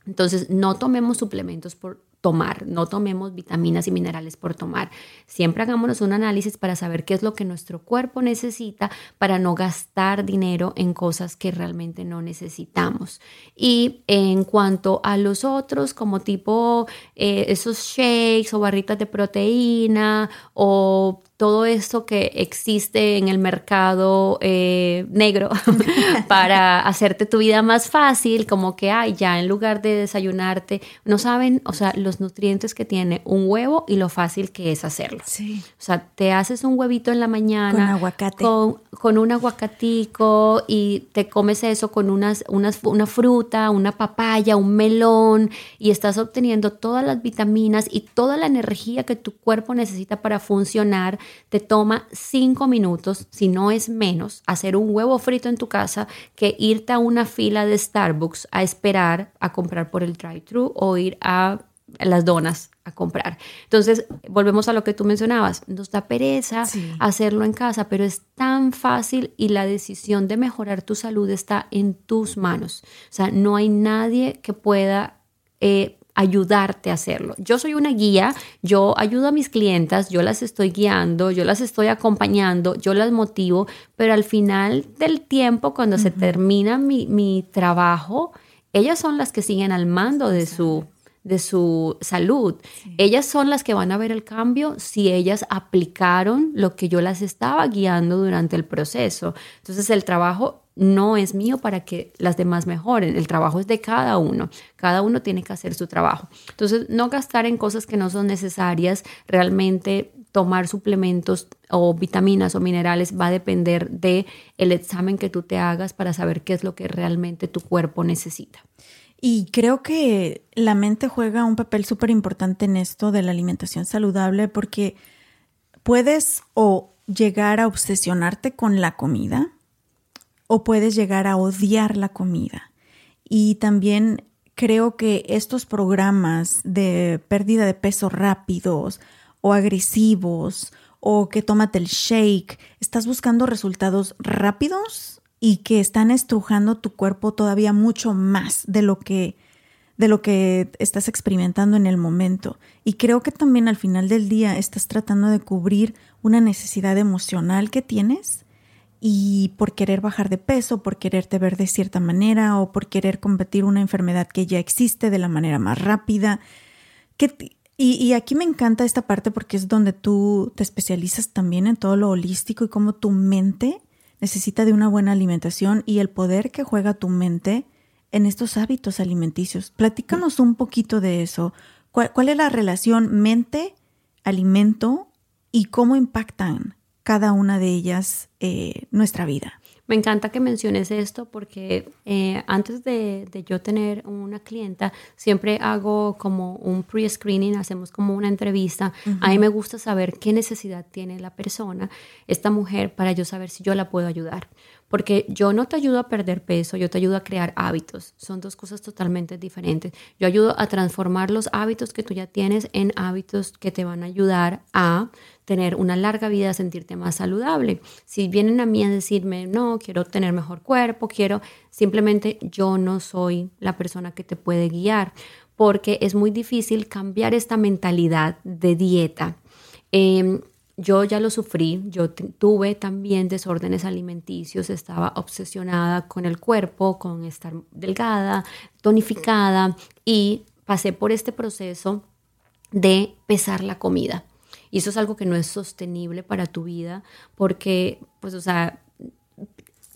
Entonces, no tomemos suplementos por tomar, no tomemos vitaminas y minerales por tomar. Siempre hagámonos un análisis para saber qué es lo que nuestro cuerpo necesita para no gastar dinero en cosas que realmente no necesitamos. Y en cuanto a los otros, como tipo eh, esos shakes o barritas de proteína o todo esto que existe en el mercado eh, negro para hacerte tu vida más fácil, como que, ay, ya en lugar de desayunarte, no saben, o sea, los nutrientes que tiene un huevo y lo fácil que es hacerlo. Sí. O sea, te haces un huevito en la mañana. Con aguacate. Con, un aguacatico y te comes eso con unas, unas, una fruta, una papaya, un melón y estás obteniendo todas las vitaminas y toda la energía que tu cuerpo necesita para funcionar te toma cinco minutos, si no es menos, hacer un huevo frito en tu casa que irte a una fila de Starbucks a esperar a comprar por el drive-thru o ir a las donas a comprar. Entonces, volvemos a lo que tú mencionabas, nos da pereza hacerlo en casa, pero es tan fácil y la decisión de mejorar tu salud está en tus manos. O sea, no hay nadie que pueda eh, ayudarte a hacerlo. Yo soy una guía, yo ayudo a mis clientas, yo las estoy guiando, yo las estoy acompañando, yo las motivo, pero al final del tiempo, cuando se termina mi, mi trabajo, ellas son las que siguen al mando de su de su salud. Ellas son las que van a ver el cambio si ellas aplicaron lo que yo las estaba guiando durante el proceso. Entonces el trabajo no es mío para que las demás mejoren, el trabajo es de cada uno, cada uno tiene que hacer su trabajo. Entonces no gastar en cosas que no son necesarias, realmente tomar suplementos o vitaminas o minerales va a depender de el examen que tú te hagas para saber qué es lo que realmente tu cuerpo necesita. Y creo que la mente juega un papel súper importante en esto de la alimentación saludable porque puedes o llegar a obsesionarte con la comida o puedes llegar a odiar la comida. Y también creo que estos programas de pérdida de peso rápidos o agresivos o que tómate el shake, estás buscando resultados rápidos y que están estrujando tu cuerpo todavía mucho más de lo que de lo que estás experimentando en el momento. Y creo que también al final del día estás tratando de cubrir una necesidad emocional que tienes y por querer bajar de peso, por quererte ver de cierta manera o por querer combatir una enfermedad que ya existe de la manera más rápida. Y, y, aquí me encanta esta parte porque es donde tú te especializas también en todo lo holístico y cómo tu mente necesita de una buena alimentación y el poder que juega tu mente en estos hábitos alimenticios. Platícanos un poquito de eso. ¿Cuál, es la relación mente-alimento y cómo impactan cada una de ellas eh, nuestra vida? Me encanta que menciones esto porque eh, antes de, yo tener una clienta, siempre hago como un pre-screening, hacemos como una entrevista. A mí me gusta saber qué necesidad tiene la persona, esta mujer, para yo saber si yo la puedo ayudar. Porque yo no te ayudo a perder peso, yo te ayudo a crear hábitos. Son dos cosas totalmente diferentes. Yo ayudo a transformar los hábitos que tú ya tienes en hábitos que te van a ayudar a tener una larga vida, sentirte más saludable. Si vienen a mí a decirme, no, quiero tener mejor cuerpo, quiero, simplemente yo no soy la persona que te puede guiar, porque es muy difícil cambiar esta mentalidad de dieta. Em, yo ya lo sufrí, yo tuve también desórdenes alimenticios, estaba obsesionada con el cuerpo, con estar delgada, tonificada y pasé por este proceso de pesar la comida. Y eso es algo que no es sostenible para tu vida porque, pues, o sea,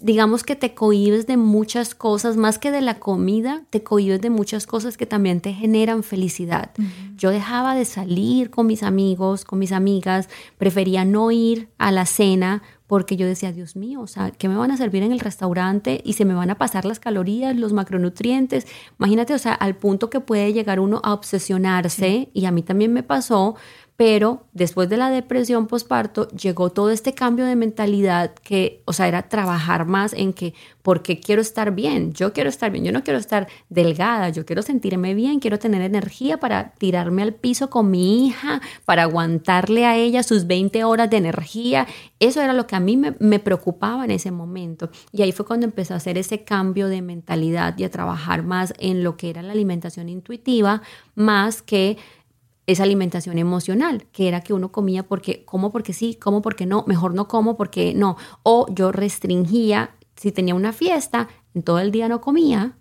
digamos que te cohibes de muchas cosas, más que de la comida, te cohibes de muchas cosas que también te generan felicidad. Yo dejaba de salir con mis amigos, con mis amigas, prefería no ir a la cena porque yo decía, Dios mío, o sea, ¿qué me van a servir en el restaurante? Y se me van a pasar las calorías, los macronutrientes. Imagínate, o sea, al punto que puede llegar uno a obsesionarse, y a mí también me pasó, pero después de la depresión postparto llegó todo este cambio de mentalidad que, o sea, era trabajar más en que, porque quiero estar bien, yo quiero estar bien, yo no quiero estar delgada, yo quiero sentirme bien, quiero tener energía para tirarme al piso con mi hija, para aguantarle a ella sus 20 horas de energía. Eso era lo que a mí me, me preocupaba en ese momento. Y ahí fue cuando empecé a hacer ese cambio de mentalidad y a trabajar más en lo que era la alimentación intuitiva, más que esa alimentación emocional, que era que uno comía porque, como porque sí, como porque no, mejor no como porque no. O yo restringía, si tenía una fiesta, en todo el día no comía,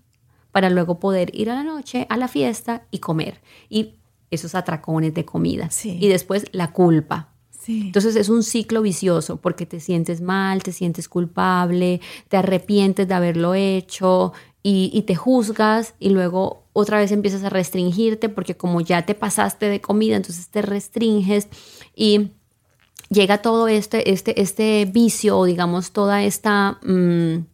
para luego poder ir a la noche a la fiesta y comer. Y esos atracones de comida. Y después la culpa. Entonces es un ciclo vicioso porque te sientes mal, te sientes culpable, te arrepientes de haberlo hecho y, y te juzgas y luego otra vez empiezas a restringirte porque como ya te pasaste de comida, entonces te restringes y llega todo este, este, este vicio o digamos toda esta... Mm,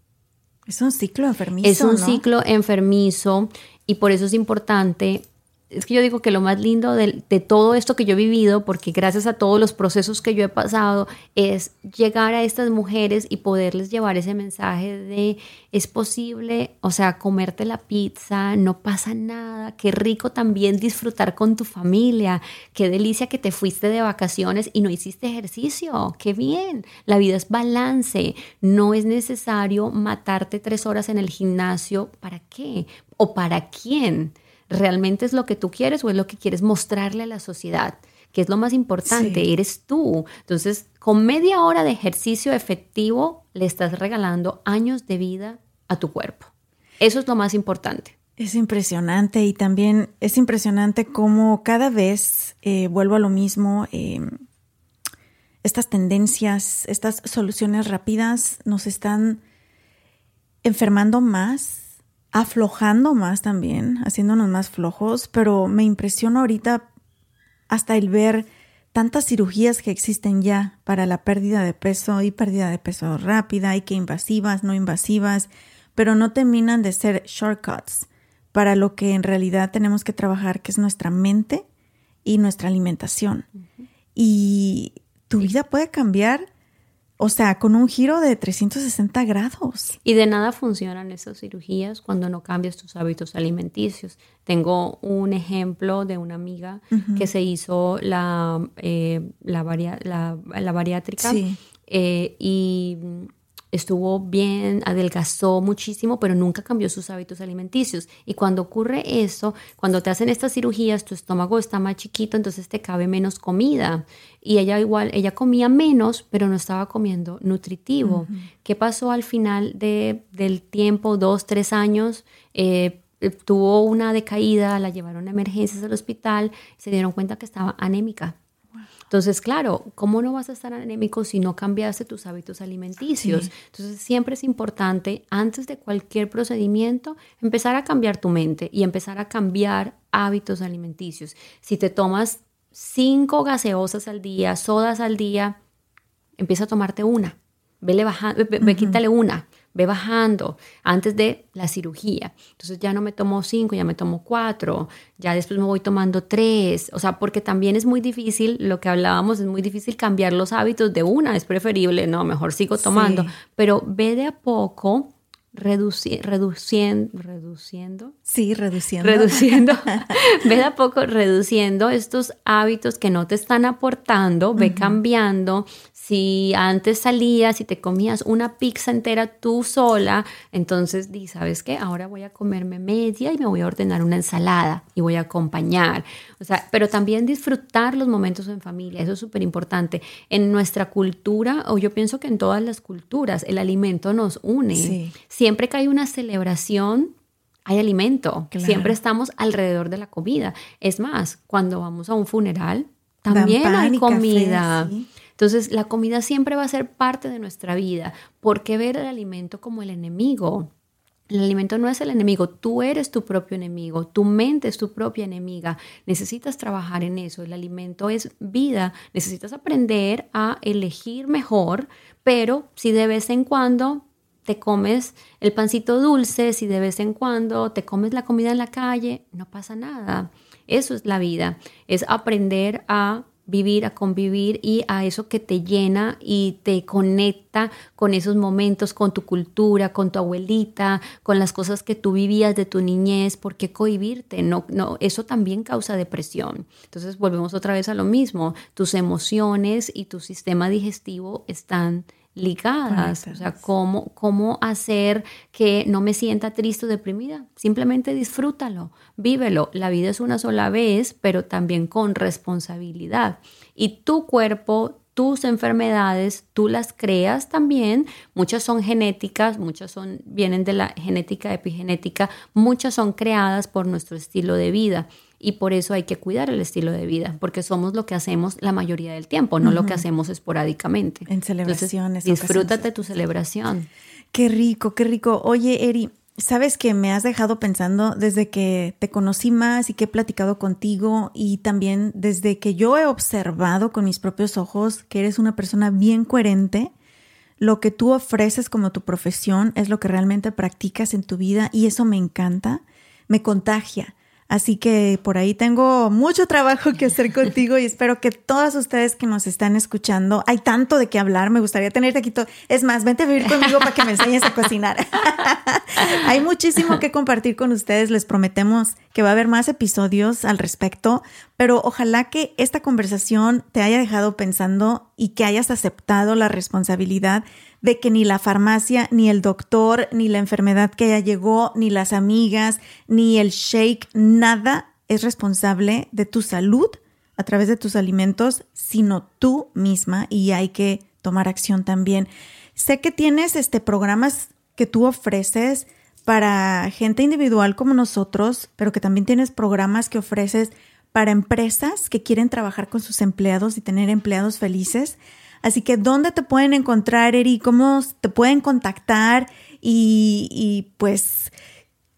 es un ciclo enfermizo. Es un ciclo enfermizo y por eso es importante es que yo digo que lo más lindo de, todo esto que yo he vivido, porque gracias a todos los procesos que yo he pasado, es llegar a estas mujeres y poderles llevar ese mensaje de es posible, o sea, comerte la pizza, no pasa nada, qué rico también disfrutar con tu familia, qué delicia que te fuiste de vacaciones y no hiciste ejercicio, qué bien, la vida es balance, no es necesario matarte tres horas en el gimnasio, ¿para qué? ¿O para quién? ¿Realmente es lo que tú quieres o es lo que quieres mostrarle a la sociedad? que es lo más importante, eres tú. Entonces, con media hora de ejercicio efectivo, le estás regalando años de vida a tu cuerpo. Eso es lo más importante. Es impresionante y también es impresionante cómo cada vez, eh, vuelvo a lo mismo, em, estas tendencias, estas soluciones rápidas nos están enfermando más aflojando más también, haciéndonos más flojos, pero me impresiona ahorita hasta el ver tantas cirugías que existen ya para la pérdida de peso y pérdida de peso rápida y que invasivas, no invasivas, pero no terminan de ser shortcuts para lo que en realidad tenemos que trabajar, que es nuestra mente y nuestra alimentación. Y tu vida puede cambiar o sea, con un giro de 360 grados. Y de nada funcionan esas cirugías cuando no cambias tus hábitos alimenticios. Tengo un ejemplo de una amiga que se hizo la, eh, la, la, bariátrica eh, y estuvo bien, adelgazó muchísimo, pero nunca cambió sus hábitos alimenticios. Y cuando ocurre eso, cuando te hacen estas cirugías, tu estómago está más chiquito, entonces te cabe menos comida. Y ella igual, ella comía menos, pero no estaba comiendo nutritivo. ¿Qué pasó al final de, del tiempo, dos, tres años? Eh, tuvo una decaída, la llevaron a emergencias al hospital, se dieron cuenta que estaba anémica entonces, claro, ¿cómo no vas a estar anémico si no cambiaste tus hábitos alimenticios? Entonces, siempre es importante, antes de cualquier procedimiento, empezar a cambiar tu mente y empezar a cambiar hábitos alimenticios. Si te tomas cinco gaseosas al día, sodas al día, empieza a tomarte una. Vele bajando, ve, quítale una ve bajando antes de la cirugía. Entonces ya no me tomo cinco, ya me tomo cuatro, ya después me voy tomando tres. O sea, porque también es muy difícil, lo que hablábamos, es muy difícil cambiar los hábitos de una. Es preferible, no, mejor sigo tomando. Pero ve de a poco reduciendo, reduciendo. Sí, reduciendo. Reduciendo. ve a poco reduciendo estos hábitos que no te están aportando, ve cambiando. Si antes salías y te comías una pizza entera tú sola, entonces di, ¿sabes qué? Ahora voy a comerme media y me voy a ordenar una ensalada y voy a acompañar. O sea, pero también disfrutar los momentos en familia, eso es súper importante. En nuestra cultura, o yo pienso que en todas las culturas, el alimento nos une. Siempre que hay una celebración, hay alimento. Siempre estamos alrededor de la comida. Es más, cuando vamos a un funeral, también hay comida. Entonces, la comida siempre va a ser parte de nuestra vida. ¿Por qué ver el alimento como el enemigo? El alimento no es el enemigo, tú eres tu propio enemigo, tu mente es tu propia enemiga. Necesitas trabajar en eso. El alimento es vida. Necesitas aprender a elegir mejor, pero si de vez en cuando te comes el pancito dulce, si de vez en cuando te comes la comida en la calle, no pasa nada. Eso es la vida, es aprender a vivir, a convivir y a eso que te llena y te conecta con esos momentos, con tu cultura, con tu abuelita, con las cosas que tú vivías de tu niñez, ¿por qué cohibirte? No, no, eso también causa depresión. Entonces volvemos otra vez a lo mismo, tus emociones y tu sistema digestivo están ligadas. O sea, ¿cómo, cómo hacer que no me sienta triste o deprimida. Simplemente disfrútalo, vívelo. La vida es una sola vez, pero también con responsabilidad. Y tu cuerpo, tus enfermedades, tú las creas también. Muchas son genéticas, muchas son, vienen de la genética epigenética, muchas son creadas por nuestro estilo de vida y por eso hay que cuidar el estilo de vida, porque somos lo que hacemos la mayoría del tiempo, no lo que hacemos esporádicamente. En celebraciones. disfrútate tu celebración. Qué rico, qué rico. Oye, Eri, sabes que me has dejado pensando desde que te conocí más y que he platicado contigo y también desde que yo he observado con mis propios ojos que eres una persona bien coherente. Lo que tú ofreces como tu profesión es lo que realmente practicas en tu vida y eso me encanta, me contagia Así que por ahí tengo mucho trabajo que hacer contigo y espero que todas ustedes que nos están escuchando, hay tanto de qué hablar, me gustaría tenerte aquí. Todo. Es más, vente a vivir conmigo para que me enseñes a cocinar. hay muchísimo que compartir con ustedes, les prometemos que va a haber más episodios al respecto, pero ojalá que esta conversación te haya dejado pensando y que hayas aceptado la responsabilidad de que ni la farmacia, ni el doctor, ni la enfermedad que ya llegó, ni las amigas, ni el shake, nada es responsable de tu salud a través de tus alimentos, sino tú misma y hay que tomar acción también. Sé que tienes este programas que tú ofreces para gente individual como nosotros, pero que también tienes programas que ofreces para empresas que quieren trabajar con sus empleados y tener empleados felices. Así que, ¿dónde te pueden encontrar, Eri? ¿Cómo te pueden contactar? Y, y pues,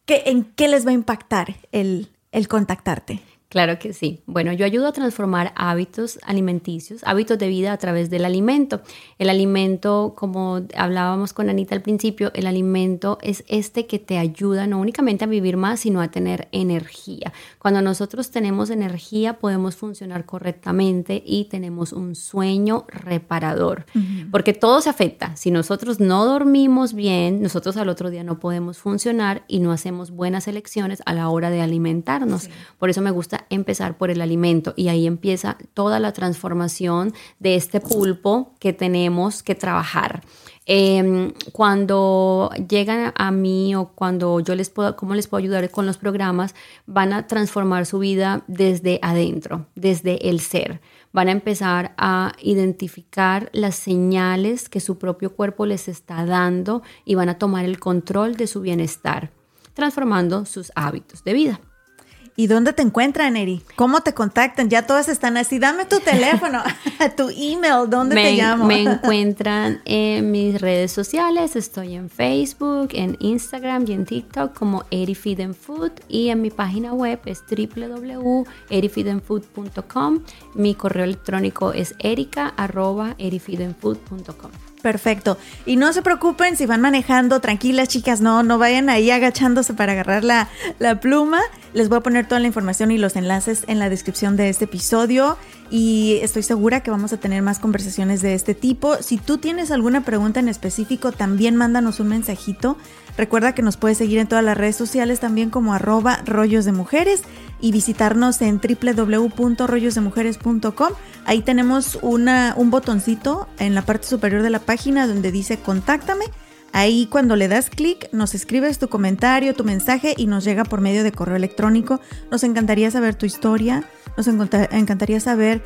¿qué, ¿en qué les va a impactar el, el contactarte? Claro que sí. Bueno, yo ayudo a transformar hábitos alimenticios, hábitos de vida a través del alimento. El alimento, como hablábamos con Anita al principio, el alimento es este que te ayuda no únicamente a vivir más, sino a tener energía. Cuando nosotros tenemos energía, podemos funcionar correctamente y tenemos un sueño reparador, porque todo se afecta. Si nosotros no dormimos bien, nosotros al otro día no podemos funcionar y no hacemos buenas elecciones a la hora de alimentarnos. Por eso me gusta empezar por el alimento y ahí empieza toda la transformación de este pulpo que tenemos que trabajar. Em, cuando llegan a mí o cuando yo les puedo, cómo les puedo ayudar con los programas, van a transformar su vida desde adentro, desde el ser. Van a empezar a identificar las señales que su propio cuerpo les está dando y van a tomar el control de su bienestar, transformando sus hábitos de vida. ¿Y dónde te encuentran, Eri? ¿Cómo te contactan? Ya todas están así. Dame tu teléfono, tu email, ¿dónde te llamo? Me encuentran en mis redes sociales. Estoy en Facebook, en Instagram y en TikTok como Eri Feed Food. Y en mi página web es www.erifeedandfood.com. Mi correo electrónico es erica.erifeedandfood.com. Perfecto. Y no se preocupen si van manejando, tranquilas chicas, no, no vayan ahí agachándose para agarrar la, la, pluma. Les voy a poner toda la información y los enlaces en la descripción de este episodio y estoy segura que vamos a tener más conversaciones de este tipo. Si tú tienes alguna pregunta en específico, también mándanos un mensajito. Recuerda que nos puedes seguir en todas las redes sociales también como arroba rollos de mujeres y visitarnos en www.rollosdemujeres.com. Ahí tenemos una, un botoncito en la parte superior de la página donde dice contáctame. Ahí cuando le das clic nos escribes tu comentario, tu mensaje y nos llega por medio de correo electrónico. Nos encantaría saber tu historia, nos encantaría saber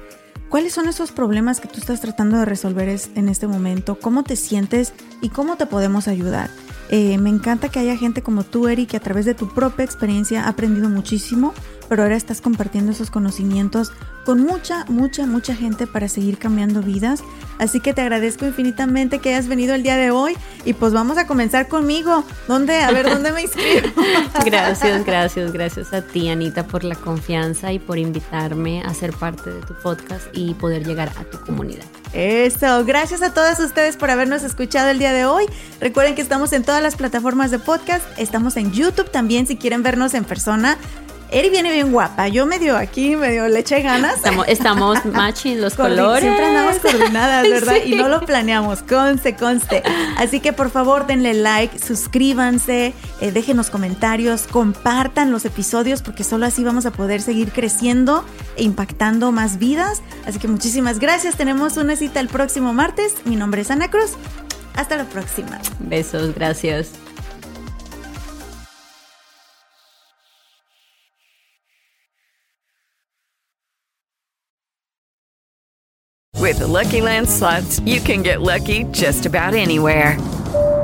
cuáles son esos problemas que tú estás tratando de resolver en este momento, cómo te sientes y cómo te podemos ayudar. Eh, me encanta que haya gente como tú, Eri, que a través de tu propia experiencia ha aprendido muchísimo pero ahora estás compartiendo esos conocimientos con mucha, mucha, mucha gente para seguir cambiando vidas. Así que te agradezco infinitamente que hayas venido el día de hoy y pues vamos a comenzar conmigo. ¿Dónde? A ver, ¿dónde me inscribo? gracias, gracias, gracias a ti, Anita, por la confianza y por invitarme a ser parte de tu podcast y poder llegar a tu comunidad. Eso, gracias a todas ustedes por habernos escuchado el día de hoy. Recuerden que estamos en todas las plataformas de podcast, estamos en YouTube también si quieren vernos en persona. Eri viene bien guapa. Yo medio aquí, medio le eché ganas. Estamos, estamos matching los colores. Siempre andamos coordinadas, ¿verdad? Y no lo planeamos, conste, conste. Así que por favor denle like, suscríbanse, eh, déjenos comentarios, compartan los episodios porque solo así vamos a poder seguir creciendo e impactando más vidas. Así que muchísimas gracias. Tenemos una cita el próximo martes. Mi nombre es Ana Cruz. Hasta la próxima. Besos, gracias. With the Lucky Land slots, you can get lucky just about anywhere.